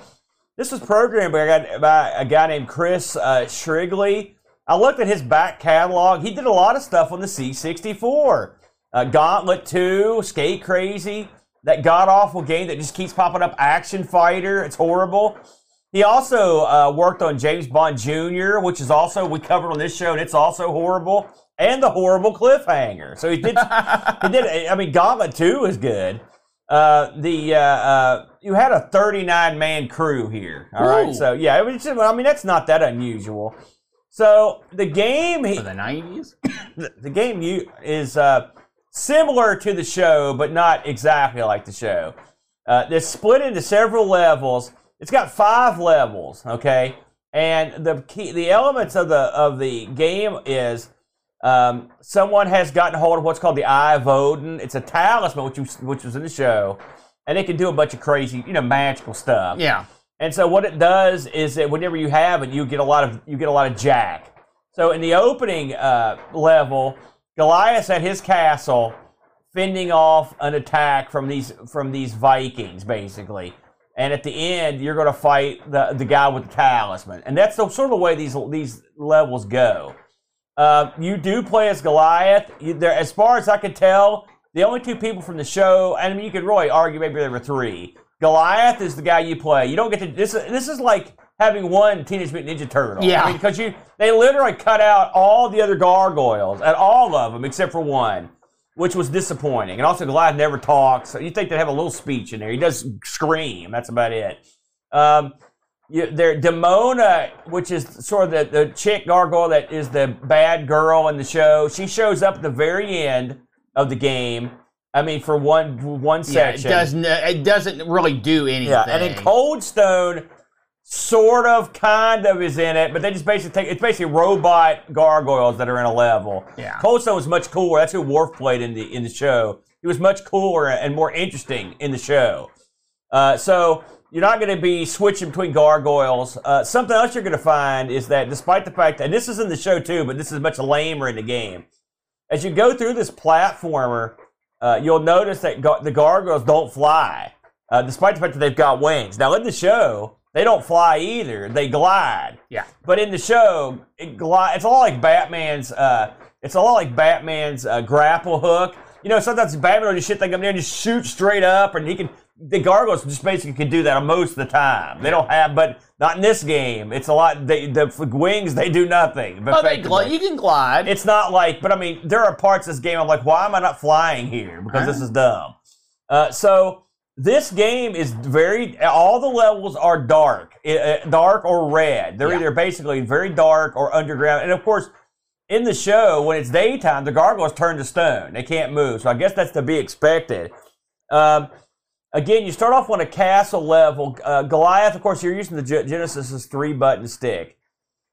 this was programmed by a guy, by a guy named Chris uh, Shrigley. I looked at his back catalog. He did a lot of stuff on the C64. Uh, Gauntlet 2, Skate Crazy, that god awful game that just keeps popping up, Action Fighter. It's horrible. He also uh, worked on James Bond Jr., which is also we covered on this show, and it's also horrible. And the horrible cliffhanger. So he did. he did. I mean, Gauntlet Two is good. Uh, the uh, uh, you had a 39 man crew here. All right. Ooh. So yeah, it was. Just, I mean, that's not that unusual. So the game. He, For the nineties? the, the game you is uh, similar to the show, but not exactly like the show. Uh, it's split into several levels. It's got five levels, okay, and the key, the elements of the of the game is um, someone has gotten hold of what's called the Eye of Odin. It's a talisman, which was, which was in the show, and it can do a bunch of crazy, you know, magical stuff. Yeah. And so what it does is that whenever you have it, you get a lot of you get a lot of jack. So in the opening uh, level, Goliath's at his castle, fending off an attack from these from these Vikings, basically. And at the end, you're going to fight the the guy with the talisman, and that's the, sort of the way these these levels go. Uh, you do play as Goliath. You, there, as far as I could tell, the only two people from the show, and I mean, you could really argue maybe there were three. Goliath is the guy you play. You don't get to this. is- This is like having one Teenage Mutant Ninja Turtle. Yeah. I mean, because you they literally cut out all the other gargoyles and all of them except for one, which was disappointing. And also, Goliath never talks. So you think they'd have a little speech in there. He does scream. That's about it. Um, you, there, Demona, which is sort of the, the chick gargoyle that is the bad girl in the show. She shows up at the very end of the game. I mean, for one one Yeah, it doesn't it doesn't really do anything. Yeah, and then Cold Stone sort of, kind of is in it, but they just basically take it's basically robot gargoyles that are in a level. Yeah. Cold Stone was much cooler. That's who Worf played in the in the show. He was much cooler and more interesting in the show. Uh, so you're not going to be switching between gargoyles. Uh, something else you're going to find is that despite the fact that and this is in the show too, but this is much lamer in the game. As you go through this platformer, uh, you'll notice that gar- the gargoyles don't fly, uh, despite the fact that they've got wings. Now in the show, they don't fly either; they glide. Yeah. But in the show, it glide. It's a lot like Batman's. Uh, it's a lot like Batman's uh, grapple hook. You know, sometimes Batman will just shit thing up there and just shoot straight up, and he can the gargoyles just basically can do that most of the time. They don't have, but not in this game. It's a lot. They, the wings they do nothing. Oh, they effectively. gl- you can glide. It's not like, but I mean, there are parts of this game I'm like, why am I not flying here? Because this is dumb. Uh, so this game is very. All the levels are dark, uh, dark or red. They're Yeah. either basically very dark or underground. And of course, in the show, when it's daytime, the gargoyles turn to stone. They can't move. So I guess that's to be expected. Um, again, you start off on a castle level. Uh, Goliath, of course, you're using the Ge- Genesis three button stick.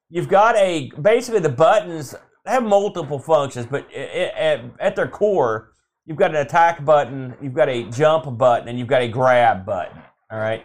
You've got a basically the buttons have multiple functions, but i- i- at, at their core, you've got an attack button, you've got a jump button, and you've got a grab button. All right,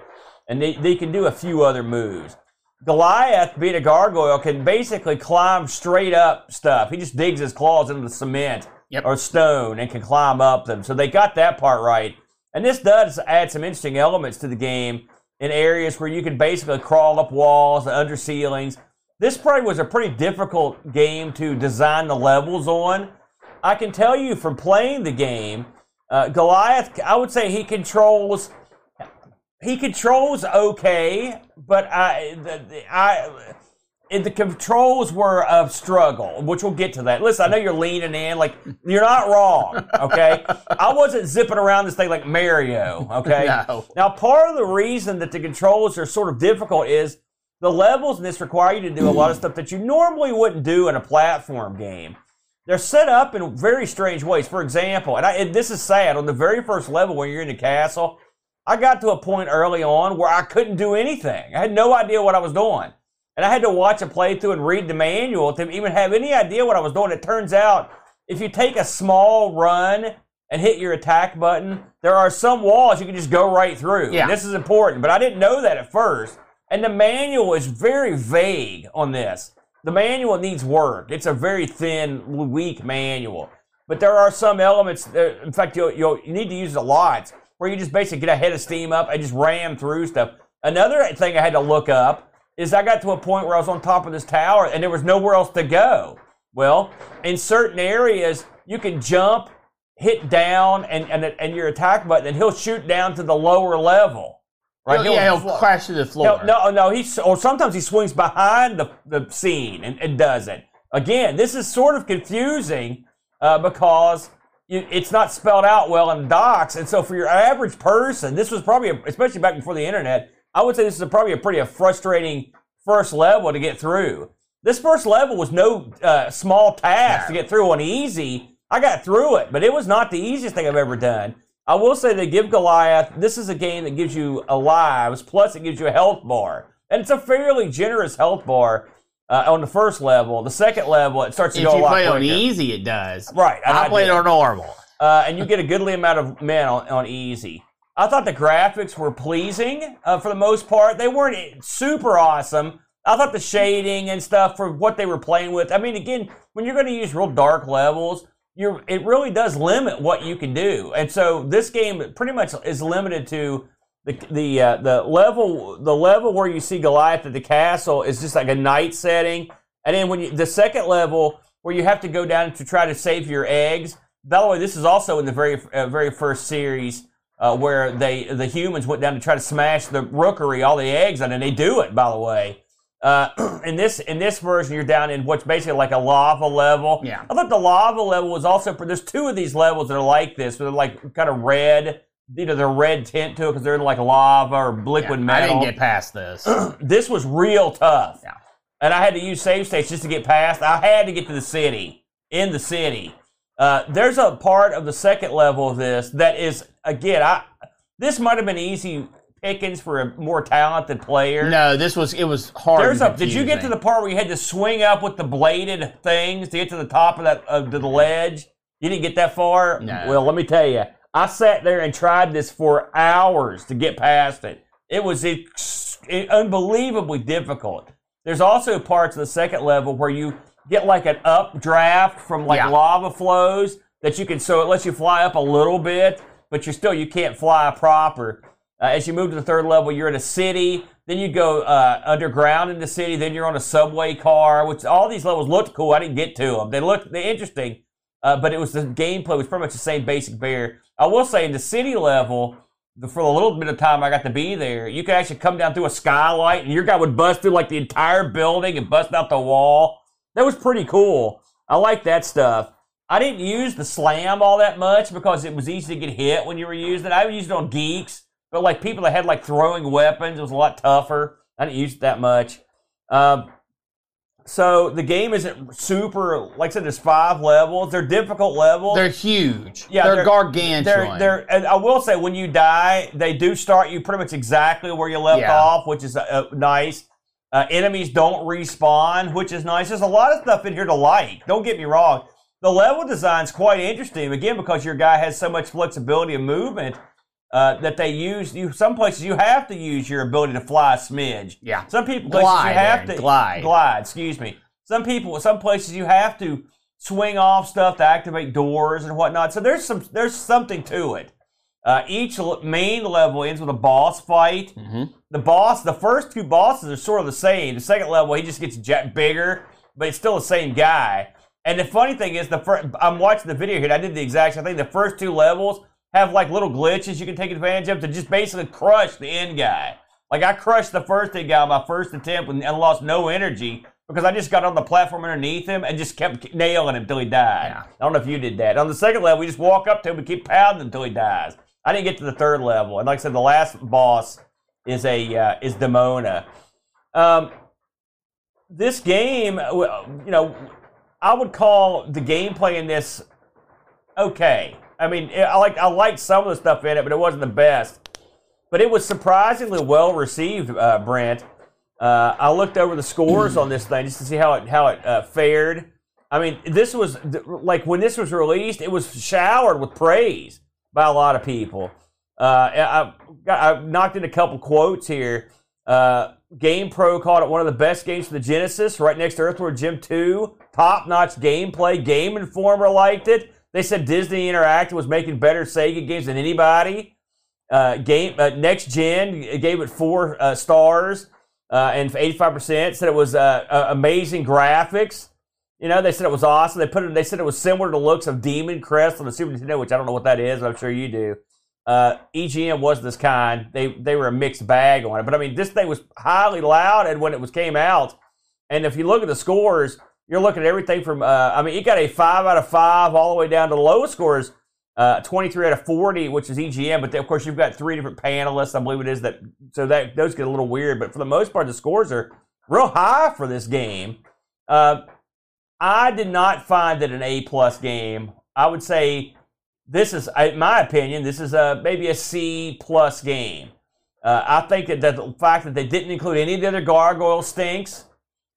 and they, they can do a few other moves. Goliath, being a gargoyle, can basically climb straight up stuff. He just digs his claws into the cement Yep. or stone and can climb up them. So they got that part right. And this does add some interesting elements to the game in areas where you can basically crawl up walls, under ceilings. This probably was a pretty difficult game to design the levels on. I can tell you from playing the game, uh, Goliath, I would say he controls he controls okay, but I, the, the, I, and the controls were a struggle, which we'll get to that. Listen, I know you're leaning in, like you're not wrong, okay? I wasn't zipping around this thing like Mario, okay? No. Now, part of the reason that the controls are sort of difficult is the levels in this require you to do a lot of stuff that you normally wouldn't do in a platform game. They're set up in very strange ways. For example, and, I, and this is sad, on the very first level when you're in the castle, I got to a point early on where I couldn't do anything. I had no idea what I was doing. And I had to watch a playthrough and read the manual to even have any idea what I was doing. It turns out if you take a small run and hit your attack button, there are some walls you can just go right through. Yeah. This is important, but I didn't know that at first. And the manual is very vague on this. The manual needs work. It's a very thin, weak manual. But there are some elements. That, in fact, you'll, you'll, you need to use it a lot, where you just basically get a head of steam up and just ram through stuff. Another thing I had to look up is I got to a point where I was on top of this tower and there was nowhere else to go. Well, in certain areas, you can jump, hit down, and, and, and your attack button, and he'll shoot down to the lower level. Right? He'll- yeah, he'll crash to the floor. No, no, no. He or sometimes he swings behind the, the scene and, and does it. Again, this is sort of confusing uh, because it's not spelled out well in docs, and so for your average person, this was probably, a, especially back before the internet, I would say this is a, probably a pretty a frustrating first level to get through. This first level was no uh, small task to get through on easy. I got through it, but it was not the easiest thing I've ever done. I will say they give Goliath. This is a game that gives you a lives, plus it gives you a health bar, and it's a fairly generous health bar uh, on the first level. The second level, it starts to if go a you lot play on easy, it does. Right, I, I played on normal. uh, and you get a goodly amount of men on, on easy. I thought the graphics were pleasing uh, for the most part. They weren't super awesome. I thought the shading and stuff for what they were playing with. I mean, again, when you're going to use real dark levels, you're it really does limit what you can do. And so this game pretty much is limited to the the uh, the level the level where you see Goliath at the castle is just like a night setting, and then when you the second level where you have to go down to try to save your eggs. By the way, this is also in the very uh, very first series uh, where they the humans went down to try to smash the rookery, all the eggs, and they do it. By the way, uh, in this in this version, you're down in what's basically like a lava level. Yeah. I thought the lava level was also. There's two of these levels that are like this. They're like kind of red. You know, they're red tint to it because they're in like lava or liquid Yeah, I metal. didn't get past this. this was real tough. Yeah. And I had to use save states just to get past. I had to get to the city. In the city. Uh, there's a part of the second level of this that is again, I this might have been easy pickings for a more talented player. no, this was it was hard. There's a. Did you get to the part where you had to swing up with the bladed things to get to the top of that of the ledge? You didn't get that far. No. Well, let me tell you, I sat there and tried this for hours to get past it. It was ex- unbelievably difficult. There's also parts of the second level where you get like an updraft from like Yeah. lava flows that you can. So it lets you fly up a little bit, but you're still you can't fly proper. Uh, as you move to the third level, you're in a city. Then you go uh, underground in the city. Then you're on a subway car. Which all these levels looked cool. I didn't get to them. They looked they interesting, uh, but it was the gameplay was pretty much the same basic bear. I will say in the city level, for the little bit of time I got to be there, you could actually come down through a skylight, and your guy would bust through like the entire building and bust out the wall. That was pretty cool. I like that stuff. I didn't use the slam all that much because it was easy to get hit when you were using it. I used it on geeks, but like people that had like throwing weapons, it was a lot tougher. I didn't use it that much. Um, so the game isn't super. Like I said, there's five levels. They're difficult levels. They're huge. Yeah, they're, they're- gargantuan. They're, they're, and I will say, when you die, they do start you pretty much exactly where you left Yeah. off, which is uh, uh, nice. Uh, enemies don't respawn, which is nice. There's a lot of stuff in here to like. Don't get me wrong. The level design's quite interesting, again, because your guy has so much flexibility of movement uh, that they use. You some places you have to use your ability to fly a smidge. Yeah. Some people places Glide, you have Aaron, to glide. Glide. Excuse me. Some people, some places you have to swing off stuff to activate doors and whatnot. So there's some there's something to it. Uh, each main level ends with a boss fight. Mhm. The boss, the first two bosses are sort of the same. The second level, he just gets jet bigger, but it's still the same guy. And the funny thing is, the first, I'm watching the video here. And I did the exact same thing. The first two levels have like little glitches you can take advantage of to just basically crush the end guy. Like I crushed the first end guy on my first attempt and, and lost no energy because I just got on the platform underneath him and just kept nailing him until he died. Yeah. I don't know if you did that. On the second level, we just walk up to him and keep pounding him until he dies. I didn't get to the third level, and like I said, the last boss is a uh, is Demona. Um, this game, you know, I would call the gameplay in this okay. I mean, I like I liked some of the stuff in it, but it wasn't the best. But it was surprisingly well received, uh, Brent. Uh, I looked over the scores on this thing just to see how it how it uh, fared. I mean, this was like when this was released, it was showered with praise by a lot of people. Uh, I, I knocked in a couple quotes here. Uh, Game Pro called it one of the best games for the Genesis, right next to Earthworm Jim 2. Top notch gameplay. Game Informer liked it. They said Disney Interactive was making better Sega games than anybody. Uh, game uh, Next Gen gave it four uh, stars uh, and 85% said it was uh, amazing graphics. You know, they said it was awesome. They put it. They said it was similar to looks of Demon Crest on the Super Nintendo, which I don't know what that is. I'm sure you do. Uh, EGM was this kind. They they were a mixed bag on it, but I mean, this thing was highly lauded when it was came out. And if you look at the scores, you're looking at everything from. Uh, I mean, it got a five out of five all the way down to the lowest scores, uh, 23 out of 40, which is EGM. But then, of course, you've got three different panelists. I believe it is that. So that those get a little weird. But for the most part, the scores are real high for this game. Uh, I did not find it an A plus game. I would say this is, in my opinion, this is a maybe a C plus game. Uh, I think that, that the fact that they didn't include any of the other gargoyle stinks.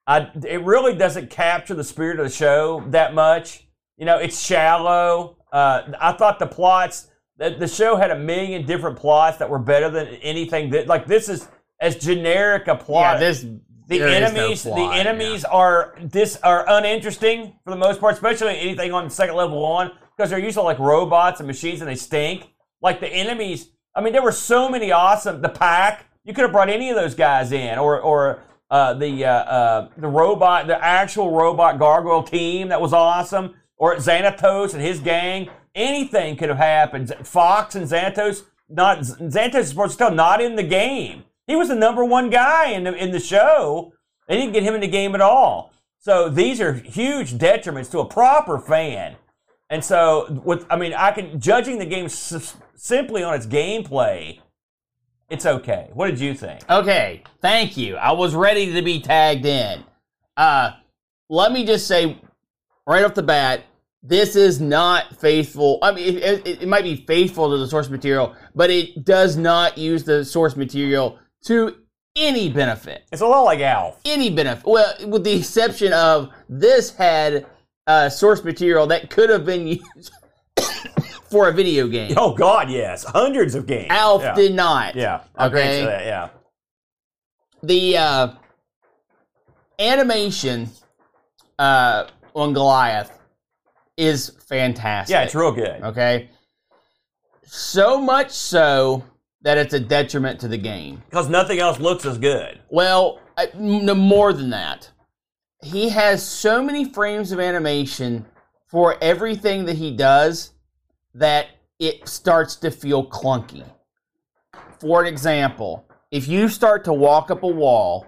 I, it really doesn't capture the spirit of the show that much. You know, it's shallow. Uh, I thought the plots, the, the show had a million different plots that were better than anything that, like, this is as generic a plot. yeah, this The is no enemies, plot, the yeah. enemies are this are uninteresting for the most part, especially anything on second level on, because they're usually like robots and machines and they stink. Like the enemies, I mean, there were so many awesome. The pack, you could have brought any of those guys in, or or uh, the uh, uh, the robot, the actual robot gargoyle team that was awesome, or Xanatos and his gang. Anything could have happened. Fox and Xanatos, not Xanatos is supposed to tell, not in the game. He was the number one guy in the in the show. They didn't get him in the game at all. So these are huge detriments to a proper fan. And so, with I mean, I can judging the game s- simply on its gameplay. It's okay. What did you think? Okay, thank you. I was ready to be tagged in. Uh, let me just say right off the bat, this is not faithful. I mean, it, it, it might be faithful to the source material, but it does not use the source material to any benefit. It's a lot like Alf. Any benefit. Well, with the exception of this had uh, source material that could have been used for a video game. Oh God, yes, hundreds of games. Alf yeah. did not. Yeah, Okay. that. Yeah, the uh, animation uh, on Goliath is fantastic. yeah, it's real good. okay. So much so that it's a detriment to the game. Because nothing else looks as good. Well, I- no more than that. He has so many frames of animation for everything that he does that it starts to feel clunky. for example, if you start to walk up a wall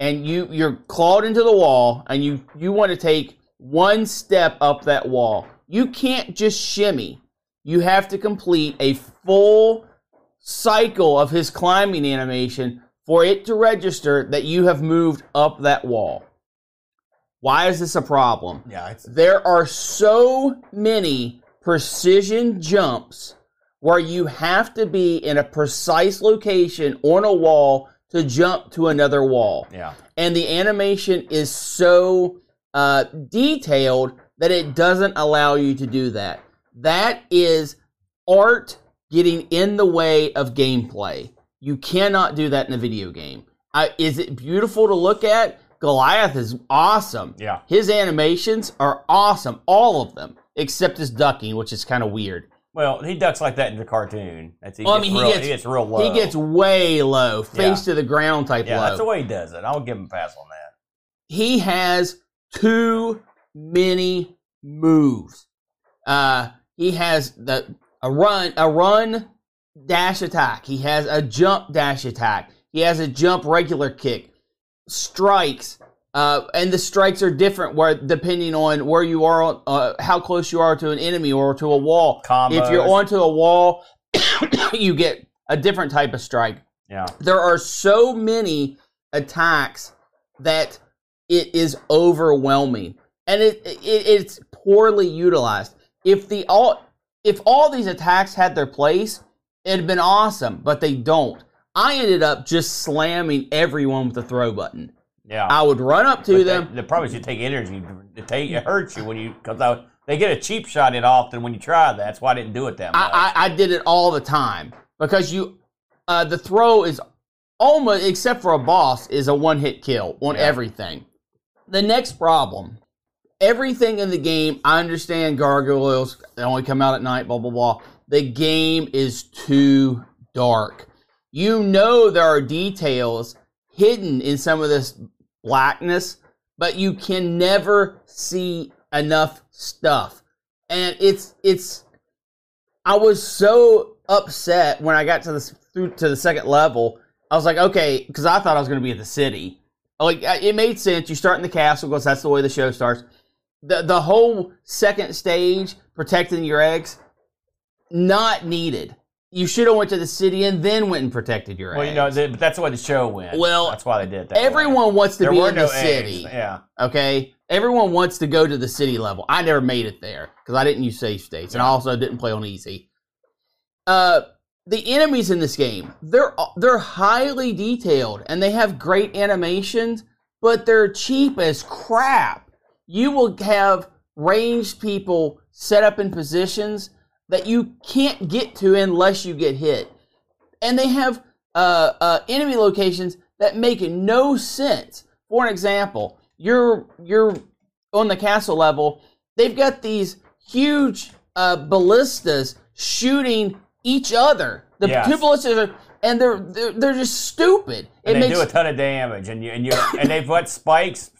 and you you're clawed into the wall and you you want to take one step up that wall, you can't just shimmy. You have to complete a full cycle of his climbing animation for it to register that you have moved up that wall. Why is this a problem? Yeah, it's There are so many precision jumps where you have to be in a precise location on a wall to jump to another wall. yeah. And the animation is so uh, detailed that it doesn't allow you to do that. That is art getting in the way of gameplay. You cannot do that in a video game. Is it beautiful to look at? Goliath is awesome. Yeah. His animations are awesome, all of them, except his ducking, which is kind of weird. Well, he ducks like that in the cartoon. That's he Well, I gets mean, he real, gets- he gets real low. He gets way low, face Yeah. to the ground type yeah, low. that's the way he does it. I'll give him a pass on that. he has too many moves. Uh, he has the a run, a run dash attack. He has a jump dash attack. He has a jump regular kick, strikes, uh, and the strikes are different where depending on where you are, uh, how close you are to an enemy or to a wall. If you're onto a wall, you get a different type of strike Yeah. there are so many attacks that it is overwhelming and it, it it's poorly utilized if the all if all these attacks had their place it'd been awesome but they don't i ended up just slamming everyone with the throw button Yeah. i would run up to But them They, they probably should take energy. to take it hurts you when you because they get a cheap shot it often when you try that. That's why I didn't do it that much. I, I, I did it all the time because you uh, the throw is almost except for a boss is a one hit kill on Yeah. everything. The next problem, everything in the game. I understand gargoyles they only come out at night. Blah blah blah. The game is too dark. You know there are details hidden in some of this blackness, but you can never see enough stuff. And it's it's I was so upset when I got to this through to the second level. I was like, okay, because I thought I was going to be at the city. Like it made sense. You start in the castle because that's the way the show starts. The the whole second stage, protecting your eggs, not needed. You should have went to the city and then went and protected your well, eggs. you know, but that's the way the show went. Well, that's why they did it that. way. Everyone wants to there be in no the city. eggs. Yeah. Okay, everyone wants to go to the city level. I never made it there because I didn't use save states, and I also didn't play on easy. Uh, the enemies in this game they're they're highly detailed and they have great animations, but they're cheap as crap. You will have ranged people set up in positions that you can't get to unless you get hit, and they have uh, uh, enemy locations that make no sense. For an example, you're you're on the castle level. They've got these huge uh, ballistas shooting each other. The Yes. two ballistas are, and they're, they're they're just stupid. And it they makes do a ton of damage, and you and you and they put spikes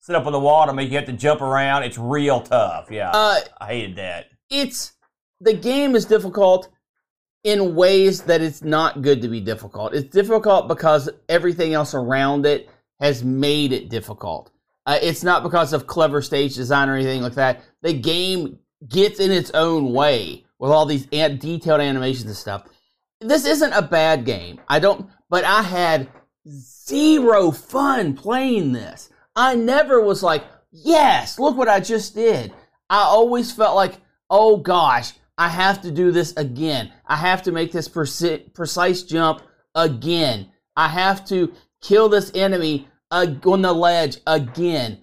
set up on the wall to make you have to jump around. It's real tough. Yeah, uh, I hated that. it's the game is difficult in ways that it's not good to be difficult. It's difficult because everything else around it has made it difficult. Uh, it's not because of clever stage design or anything like that. The game gets in its own way with all these an- detailed animations and stuff. This isn't a bad game. I don't, but I had zero fun playing this. I never was like, yes, look what I just did. I always felt like, oh gosh, I have to do this again. I have to make this preci- precise jump again. I have to kill this enemy uh, on the ledge again.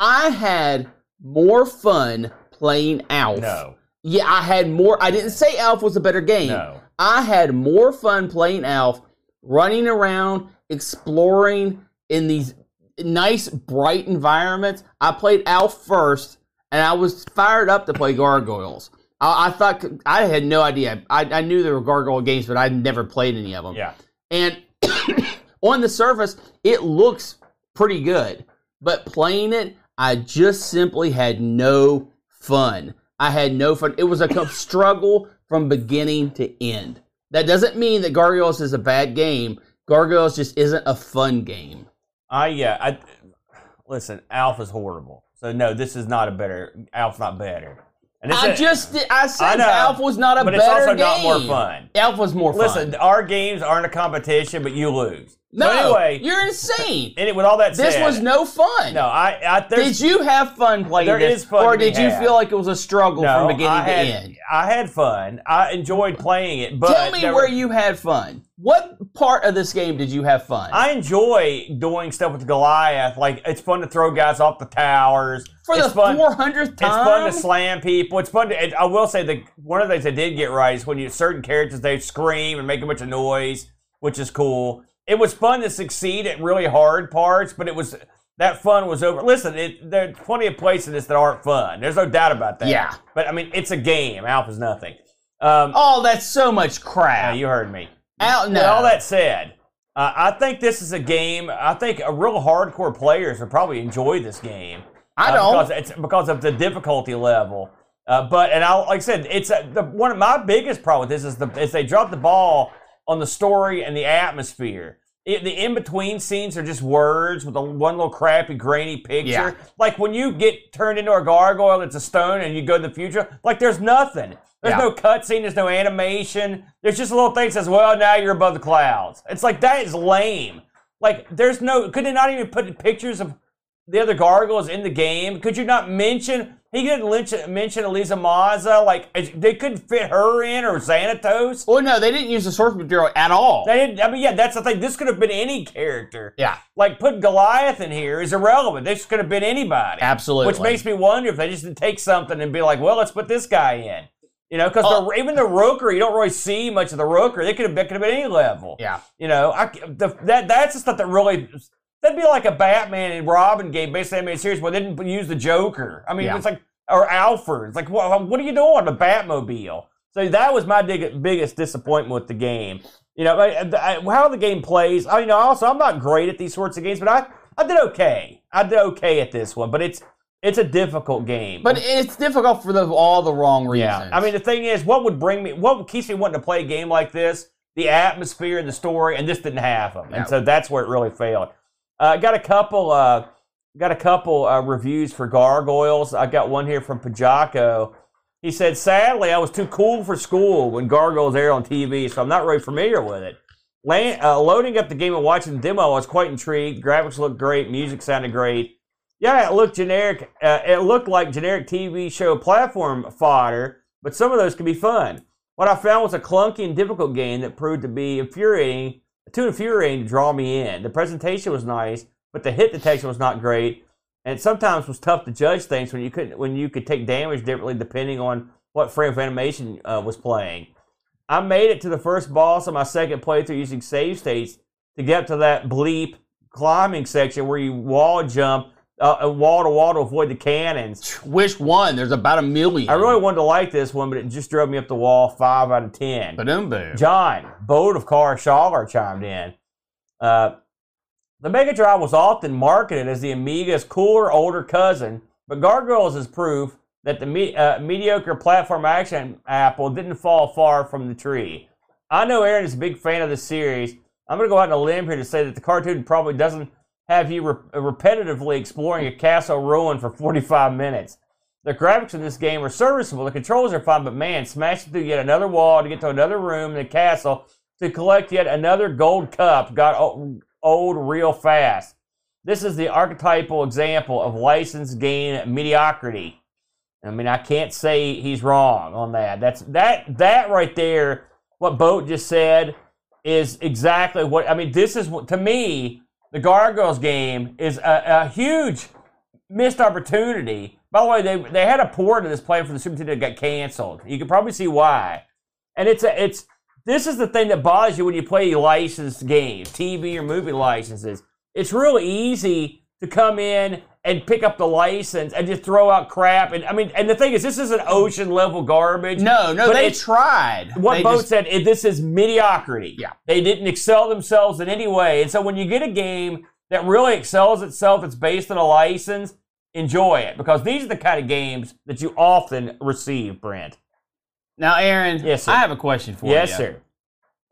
I had more fun playing Alf. No, Yeah, I had more. I didn't say Alf was a better game. no. I had more fun playing Alf, running around, exploring in these nice, bright environments. I played Alf first, and I was fired up to play Gargoyles. I, I thought I had no idea. I, I knew there were Gargoyle games, but I'd never played any of them. Yeah, And on the surface, it looks pretty good. But playing it, I just simply had no fun. I had no fun. It was a struggle from beginning to end. That doesn't mean that Gargoyles is a bad game. Gargoyles just isn't a fun game. I yeah. I listen. Alf's horrible. So no, this is not a better. Alf's not better. I just I said I know, Alf was not a but better it's also game. not more fun. Alf was more fun. Listen, our games aren't a competition, but you lose. No, so anyway, you're insane. and with all that This said, was no fun. no. I, I Did you have fun playing There this, is fun or did you had. feel like it was a struggle no, from beginning I had, to end? I had fun. I enjoyed playing it, but Tell me where were- you had fun. What part of this game did you have fun? I enjoy doing stuff with Goliath. Like it's fun to throw guys off the towers. For it's the four hundredth time, It's fun to slam people. It's fun to. It, I will say the one of the things I did get right is when you certain characters they scream and make a bunch of noise, which is cool. It was fun to succeed at really hard parts, but it was that fun was over. Listen, it, there's plenty of places that aren't fun. There's no doubt about that. Yeah. but I mean, it's a game. Alf's nothing. Um, Oh, that's so much yeah, crap. you heard me. Out no. With all that said, uh, I think this is a game. I think a real hardcore players would probably enjoy this game. I uh, don't. because it's because of the difficulty level. Uh, but and I like I said, it's a, the one of my biggest problem with this is the is they drop the ball on the story and the atmosphere. It, the in between scenes are just words with a one little crappy grainy picture. Yeah. Like when you get turned into a gargoyle, it's a stone, and you go to the future. Like there's nothing. There's Yeah. no cutscene. There's no animation. There's just a little thing that says, "Well, now you're above the clouds." It's like that is lame. Like there's no. Could they not even put pictures of the other gargoyles in the game? Could you not mention? He didn't mention, mention Elisa Maza. Like they couldn't fit her in or Xanatos. well, no, they didn't use the source material at all. They didn't. I mean, yeah, that's the thing. This could have been any character. yeah, Like put Goliath in here is irrelevant. This could have been anybody. absolutely. Which makes me wonder if they just didn't take something and be like, well, let's put this guy in. You know, because Oh. even the Rooker, you don't really see much of the Rooker. They could have, that could have been any level. yeah. You know, I, the, that that's the stuff that really. That'd be like a Batman and Robin game based on animated series where they didn't use the Joker. I mean, Yeah. it's like or Alfred. It's like, what, what are you doing? The Batmobile. So that was my big, biggest disappointment with the game. You know, I, I, how the game plays. I you know, also I'm not great at these sorts of games, but I I did okay. I did okay at this one, but it's it's a difficult game. But it's difficult for the, all the wrong reasons. Yeah. I mean, the thing is, what would bring me, what keeps me wanting to play a game like this? The atmosphere and the story, and this didn't have them, and so that's where it really failed. Uh, I got a couple, uh, got a couple uh, reviews for Gargoyles. I got one here from Pajako. He said, "Sadly, I was too cool for school when Gargoyles aired on TV, so I'm not really familiar with it. Lan- uh, loading up the game and watching the demo, I was quite intrigued. Graphics looked great, music sounded great. Yeah, it looked generic. Uh, it looked like generic TV show platform fodder, but some of those can be fun. What I found was a clunky and difficult game that proved to be infuriating, too infuriating to draw me in. The presentation was nice, but the hit detection was not great, and sometimes was tough to judge things when you couldn't when you could take damage differently depending on what frame of animation uh, was playing. I made it to the first boss on my second playthrough using save states to get to that bleep climbing section where you wall jump uh, wall to wall to avoid the cannons. Which one? There's about a million. I really wanted to like this one, but it just drove me up the wall five out of ten. Ba-doom boom. John, Bode of Car Schaller chimed in. Uh, the Mega Drive was often marketed as the Amiga's cooler, older cousin, but Gargoyles is proof that the me- uh, mediocre platform action apple didn't fall far from the tree. I know Aaron is a big fan of the series. I'm going to go out on a limb here to say that the cartoon probably doesn't have you re- repetitively exploring a castle ruin for 45 minutes. The graphics in this game are serviceable. The controls are fine, but man, smashing through yet another wall to get to another room in the castle to collect yet another gold cup got old real fast. This is the archetypal example of licensed game mediocrity. I mean, I can't say he's wrong on that. That's that that right there. What Boat just said is exactly what I mean. This is what to me the Gargoyles game is a, a huge missed opportunity. By the way, they they had a port of this plan for the Super Nintendo that got canceled. You can probably see why. And it's a, it's this is the thing that bothers you when you play licensed games, TV or movie licenses. It's real easy to come in and pick up the license and just throw out crap. And I mean, and the thing is, this isn't ocean level garbage. No, no, But they tried. What They Bo just- said, this is mediocrity. Yeah. They didn't excel themselves in any way. And so when you get a game that really excels itself, it's based on a license, enjoy it. Because these are the kind of games that you often receive, Brent. Now, Aaron, Yes, sir. I have a question for you. yes, sir.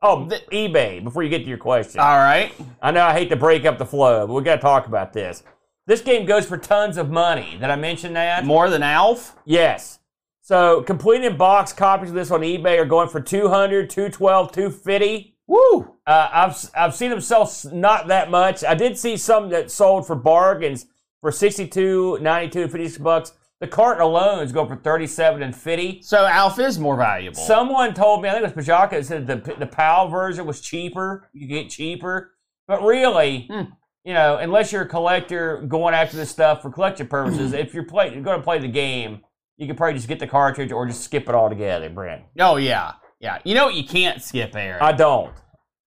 Oh, eBay. Before you get to your question, All right. I know I hate to break up the flow, but we got to talk about this. This game goes for tons of money. Did I mention that? More than Alf? Yes. So completed box copies of this on eBay are going for 200, 212, 250. Woo! Uh, I've I've seen them sell not that much. I did see some that sold for bargains for 62, 92, and 56 bucks. The carton alone is going for 37 and 50. So Alf is more valuable. Someone told me, I think it was Pajaka, said the the PAL version was cheaper. You get cheaper, but really, Hmm. You know, unless you're a collector going after this stuff for collection purposes, if you're play, you're going to play the game, you could probably just get the cartridge or just skip it all together, Brent. oh yeah, yeah. You know what you can't skip, Aaron? I don't.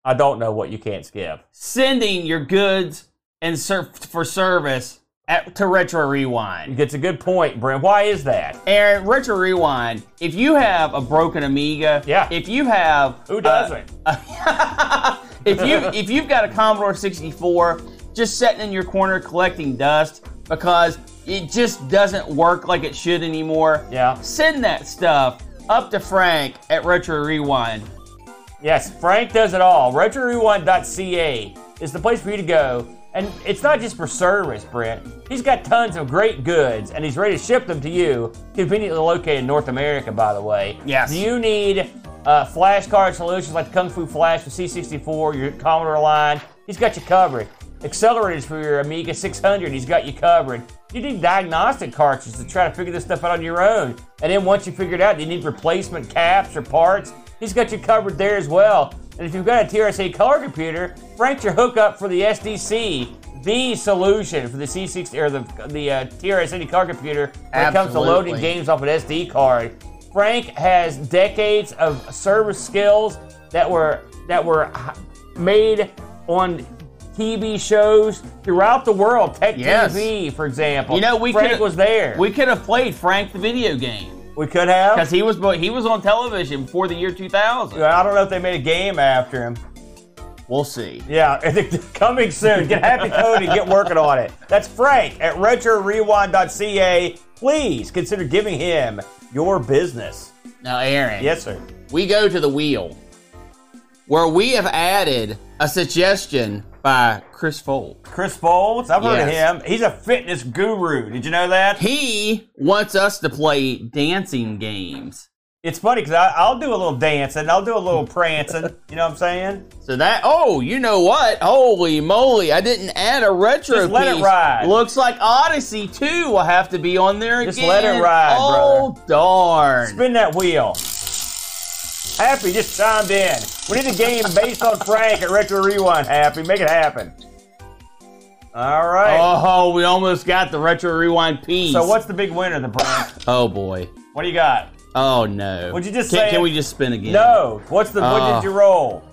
I don't know what you can't skip. Sending your goods and ser- for service at, to Retro Rewind. It's a good point, Brent. Why is that? Aaron, Retro Rewind. If you have a broken Amiga, Yeah. If you have Who uh, doesn't? if you if you've got a Commodore 64 just sitting in your corner collecting dust because it just doesn't work like it should anymore, yeah. send that stuff up to Frank at Retro Rewind. Yes, Frank does it all. RetroRewind.ca is the place for you to go. And it's not just for service, Brent. He's got tons of great goods, and he's ready to ship them to you, conveniently located in North America, by the way. Yes. Do you need uh, flashcard solutions like the Kung Fu Flash for C64, your Commodore line? He's got you covered. Accelerators for your Amiga 600, he's got you covered. You need diagnostic cartridges to try to figure this stuff out on your own. And then once you figure it out, you need replacement caps or parts. He's got you covered there as well. And if you've got a TRS-80 color computer, Frank's your hookup for the SDC, the solution for the C60 or the the uh, TRS-80 color computer when it comes to loading games off an SD card. Frank has decades of service skills that were that were made on TV shows throughout the world. Tech Yes. TV, for example. You know, we Frank was there. We could have played Frank the video game we could have. because he was he was on television before the year 2000. I don't know if they made a game after him. We'll see. Yeah, coming soon. Get Happy Cody, get working on it. That's Frank at RetroRewind.ca. Please consider giving him your business. Now, Aaron. Yes, sir. we go to the wheel where we have added a suggestion by Chris Fold. Chris Folds, I've heard Yes. of him. He's a fitness guru. Did you know that? He wants us to play dancing games. It's funny because I'll do a little dancing, I'll do a little prancing. You know what I'm saying? So that oh, you know what? Holy moly! I didn't add a retro Just let it ride. Looks like Odyssey 2 will have to be on there Just again. let it ride, Oh darn! Spin that wheel. Happy just chimed in. We need a game based on Frank at Retro Rewind. Happy, make it happen. All right. Oh, we almost got the retro rewind piece. so what's the big winner, the Brent? Oh boy. What do you got? Oh no. Would you just can, say Can it? we just spin again? No. What's the? what Oh. did uh, you roll?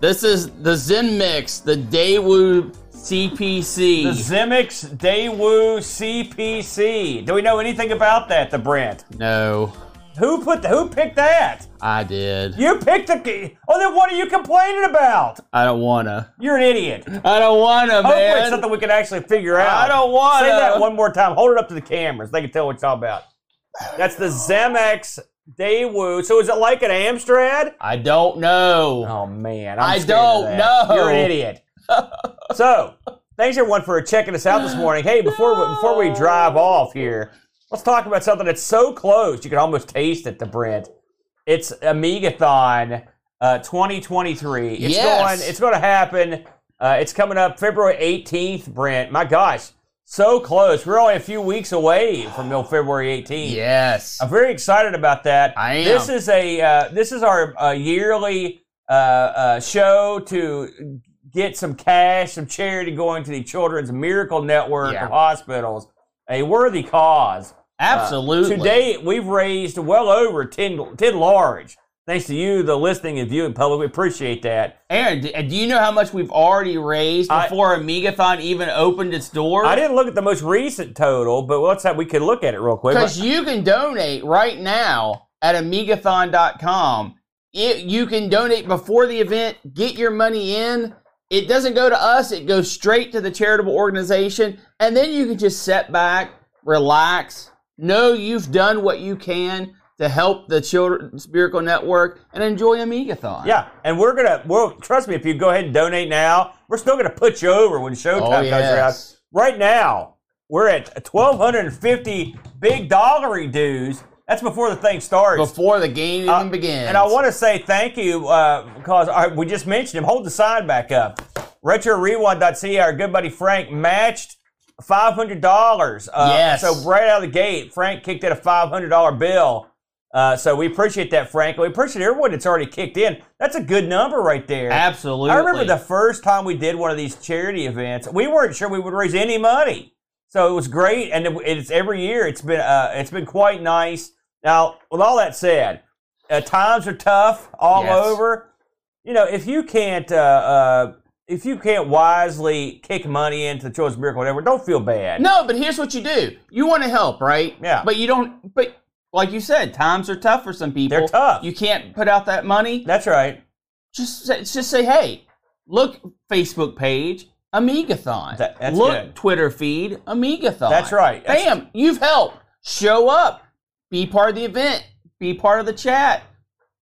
This is the Zen Mix, the Daewoo CPC. The Zemmix Daewoo CPC. Do we know anything about that, the Brent? no, Who put the? Who picked that? I did. You picked the. Oh, then what are you complaining about? I don't wanna. You're an idiot. I don't wanna, Hopefully, it's something we can actually figure out. I don't wanna. Say that one more time. Hold it up to the cameras. They can tell what it's all about. That's the Zemmix Daewoo. So is it like an Amstrad? I don't know. Oh man, I'm I don't that. know. You're an idiot. so, thanks everyone for checking us out this morning. Hey, before we, before we drive off here, let's talk about something that's so close you can almost taste it. The Brent. It's Amigathon uh, 2023. It's Yes. going. It's going to happen. Uh, it's coming up February 18th. Brent, my gosh, so close. We're only a few weeks away from February 18th. Yes. I'm very excited about that. I am. This is a uh, this is our uh, yearly uh, uh, show to get some cash, some charity going to the Children's Miracle Network Yeah. of hospitals, a worthy cause. Uh, Absolutely. To date, we've raised well over 10, 10 large. Thanks to you, the listening and viewing public. We appreciate that. Aaron, do, do you know how much we've already raised I- before Amigathon even opened its doors? I didn't look at the most recent total, but let's have, we could look at it real quick. Because you can donate right now at amigathon.com. It, you can donate before the event, get your money in. It doesn't go to us, it goes straight to the charitable organization. And then you can just sit back, relax, know you've done what you can to help the Children's Miracle Network and enjoy Amigathon. Yeah, and we're gonna. Well, trust me, if you go ahead and donate now, we're still gonna put you over when Showtime Oh, comes yes. around. Right now, we're at twelve hundred and fifty big dollary dues. That's before the thing starts. Before the game even Uh, begins. And I want to say thank you uh, because I, we just mentioned him. Hold the sign back up. RetroRewind.ca, our good buddy Frank matched $500. Uh, Yes. So right out of the gate, Frank kicked in a $500 bill. Uh, so we appreciate that, Frank. We appreciate everyone that's already kicked in. That's a good number right there. Absolutely. I remember the first time we did one of these charity events, we weren't sure we would raise any money. So it was great, and it's every year. It's been uh, it's been quite nice. Now, with all that said, uh, times are tough all Yes. over. You know, if you can't uh, uh, if you can't wisely kick money into the Children's Miracle, whatever, don't feel bad. No, but here's what you do. You want to help, right? Yeah. But you don't. But like you said, times are tough for some people. They're tough. You can't put out that money. That's right. Just say, just say, hey, look, Facebook page, Amigathon. That- that's look, good. Twitter feed, Amigathon. That's right. That's- Bam, you've helped. Show up. Be part of the event. Be part of the chat.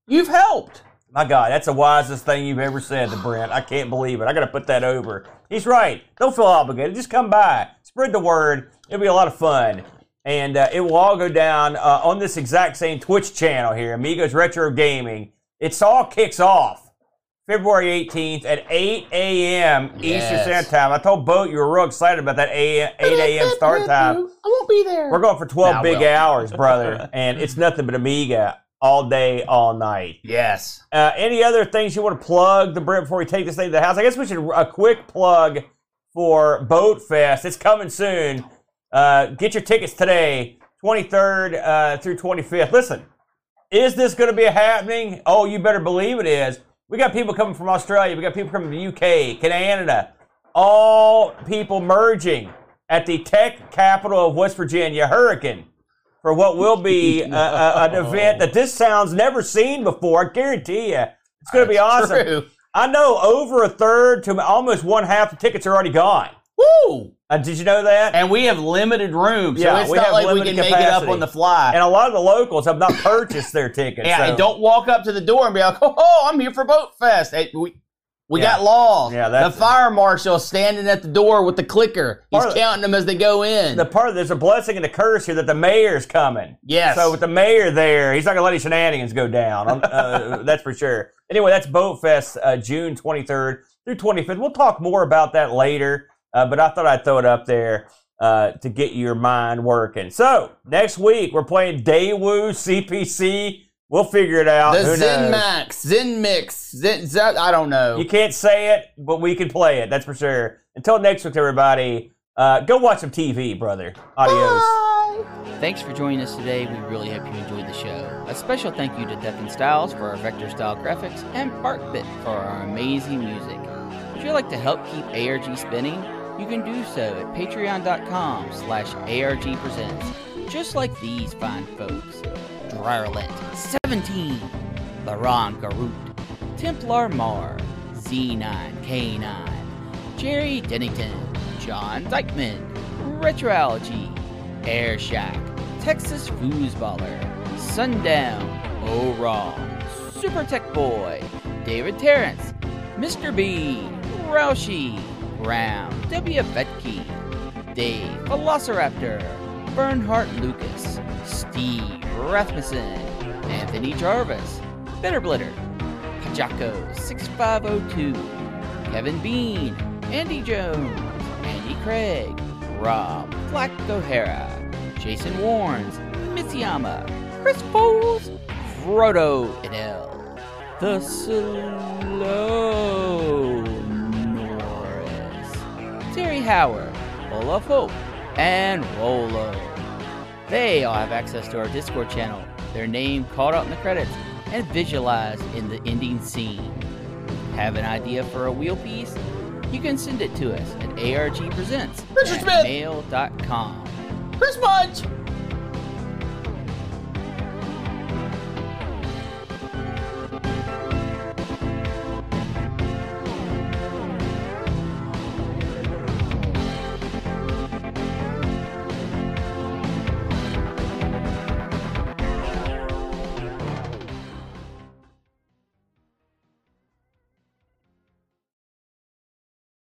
You've helped. My God, that's the wisest thing you've ever said to Brent. I can't believe it. I got to put that over. He's right. Don't feel obligated. Just come by. Spread the word. It'll be a lot of fun. And uh, it will all go down uh, on this exact same Twitch channel here, Amigos Retro Gaming. It's all kicks off February 18th at 8 a.m. Eastern Standard Time. I told Boat you were real excited about that 8 a.m. start time. I won't be there. We're going for 12 Nah, big Will. hours, brother. and it's nothing but Amiga all day, all night. yes. Uh, any other things you want to plug the Brent before we take this thing to the house? I guess we should a quick plug for Boat Fest. It's coming soon. Uh, get your tickets today, 23rd uh, through 25th. Listen, is this going to be happening? Oh, you better believe it is. We got people coming from Australia. We got people coming from the UK, Canada. All people merging at the tech capital of West Virginia, Hurricane, for what will be a, a, an event that this sounds never seen before. I guarantee you, it's going to be awesome. True. I know over a third to almost one half the tickets are already gone. Woo! Uh, did you know that? And we have limited room, so Yeah, it's not like we can make it up on the fly. and a lot of the locals have not purchased their tickets. yeah, so- and don't walk up to the door and be like, "Oh, I'm here for Boat Fest." Hey, we we Yeah. got laws. Yeah, the fire marshal standing at the door with the clicker. He's of- counting them as they go in. the part there's a blessing and a curse here that the mayor's coming. yes. So with the mayor there, he's not gonna let any shenanigans go down. Uh, that's for sure. Anyway, that's Boat Fest, uh, June 23rd through 25th. We'll talk more about that later, uh, but I thought I'd throw it up there uh, to get your mind working. So next week we're playing Daewoo CPC. We'll figure it out. the Who Zen knows? Max, Zen Mix, Zen, Zen I don't know. You can't say it, but we can play it. That's for sure. Until next week, everybody. Uh, go watch some TV, brother. Adios. Thanks for joining us today. We really hope you enjoyed the show. A special thank you to Death Styles for our vector style graphics and BarkBit for our amazing music. Would you'd like to help keep ARG spinning? You can do so at patreon.com slash argpresents. Just like these fine folks. Dryrlet, 17, Laron Garut, Templar Mar, Z9K9, Jerry Dennington, John Dykeman, Retroalgy, Air Shack, Texas Foosballer, Sundown, O Raw, Super Tech Boy, David Terrence, Mr. B, Roushi, Brown, W. Vetke, Dave, Velociraptor, Bernhardt Lucas, Steve Rasmussen, Anthony Jarvis, Bitterblitter, Pajako 6502, Kevin Bean, Andy Jones, Andy Craig, Rob Black O'Hara, Jason Warnes, Mitsuyama, Chris Foles, Frodo Adele, The Slow Norris, Terry Howard, Olaf Hope, and Rolo. They all have access to our Discord channel, their name called out in the credits, and visualized in the ending scene. Have an idea for a wheel piece? You can send it to us at argpresents at mail.com. Chris Munch.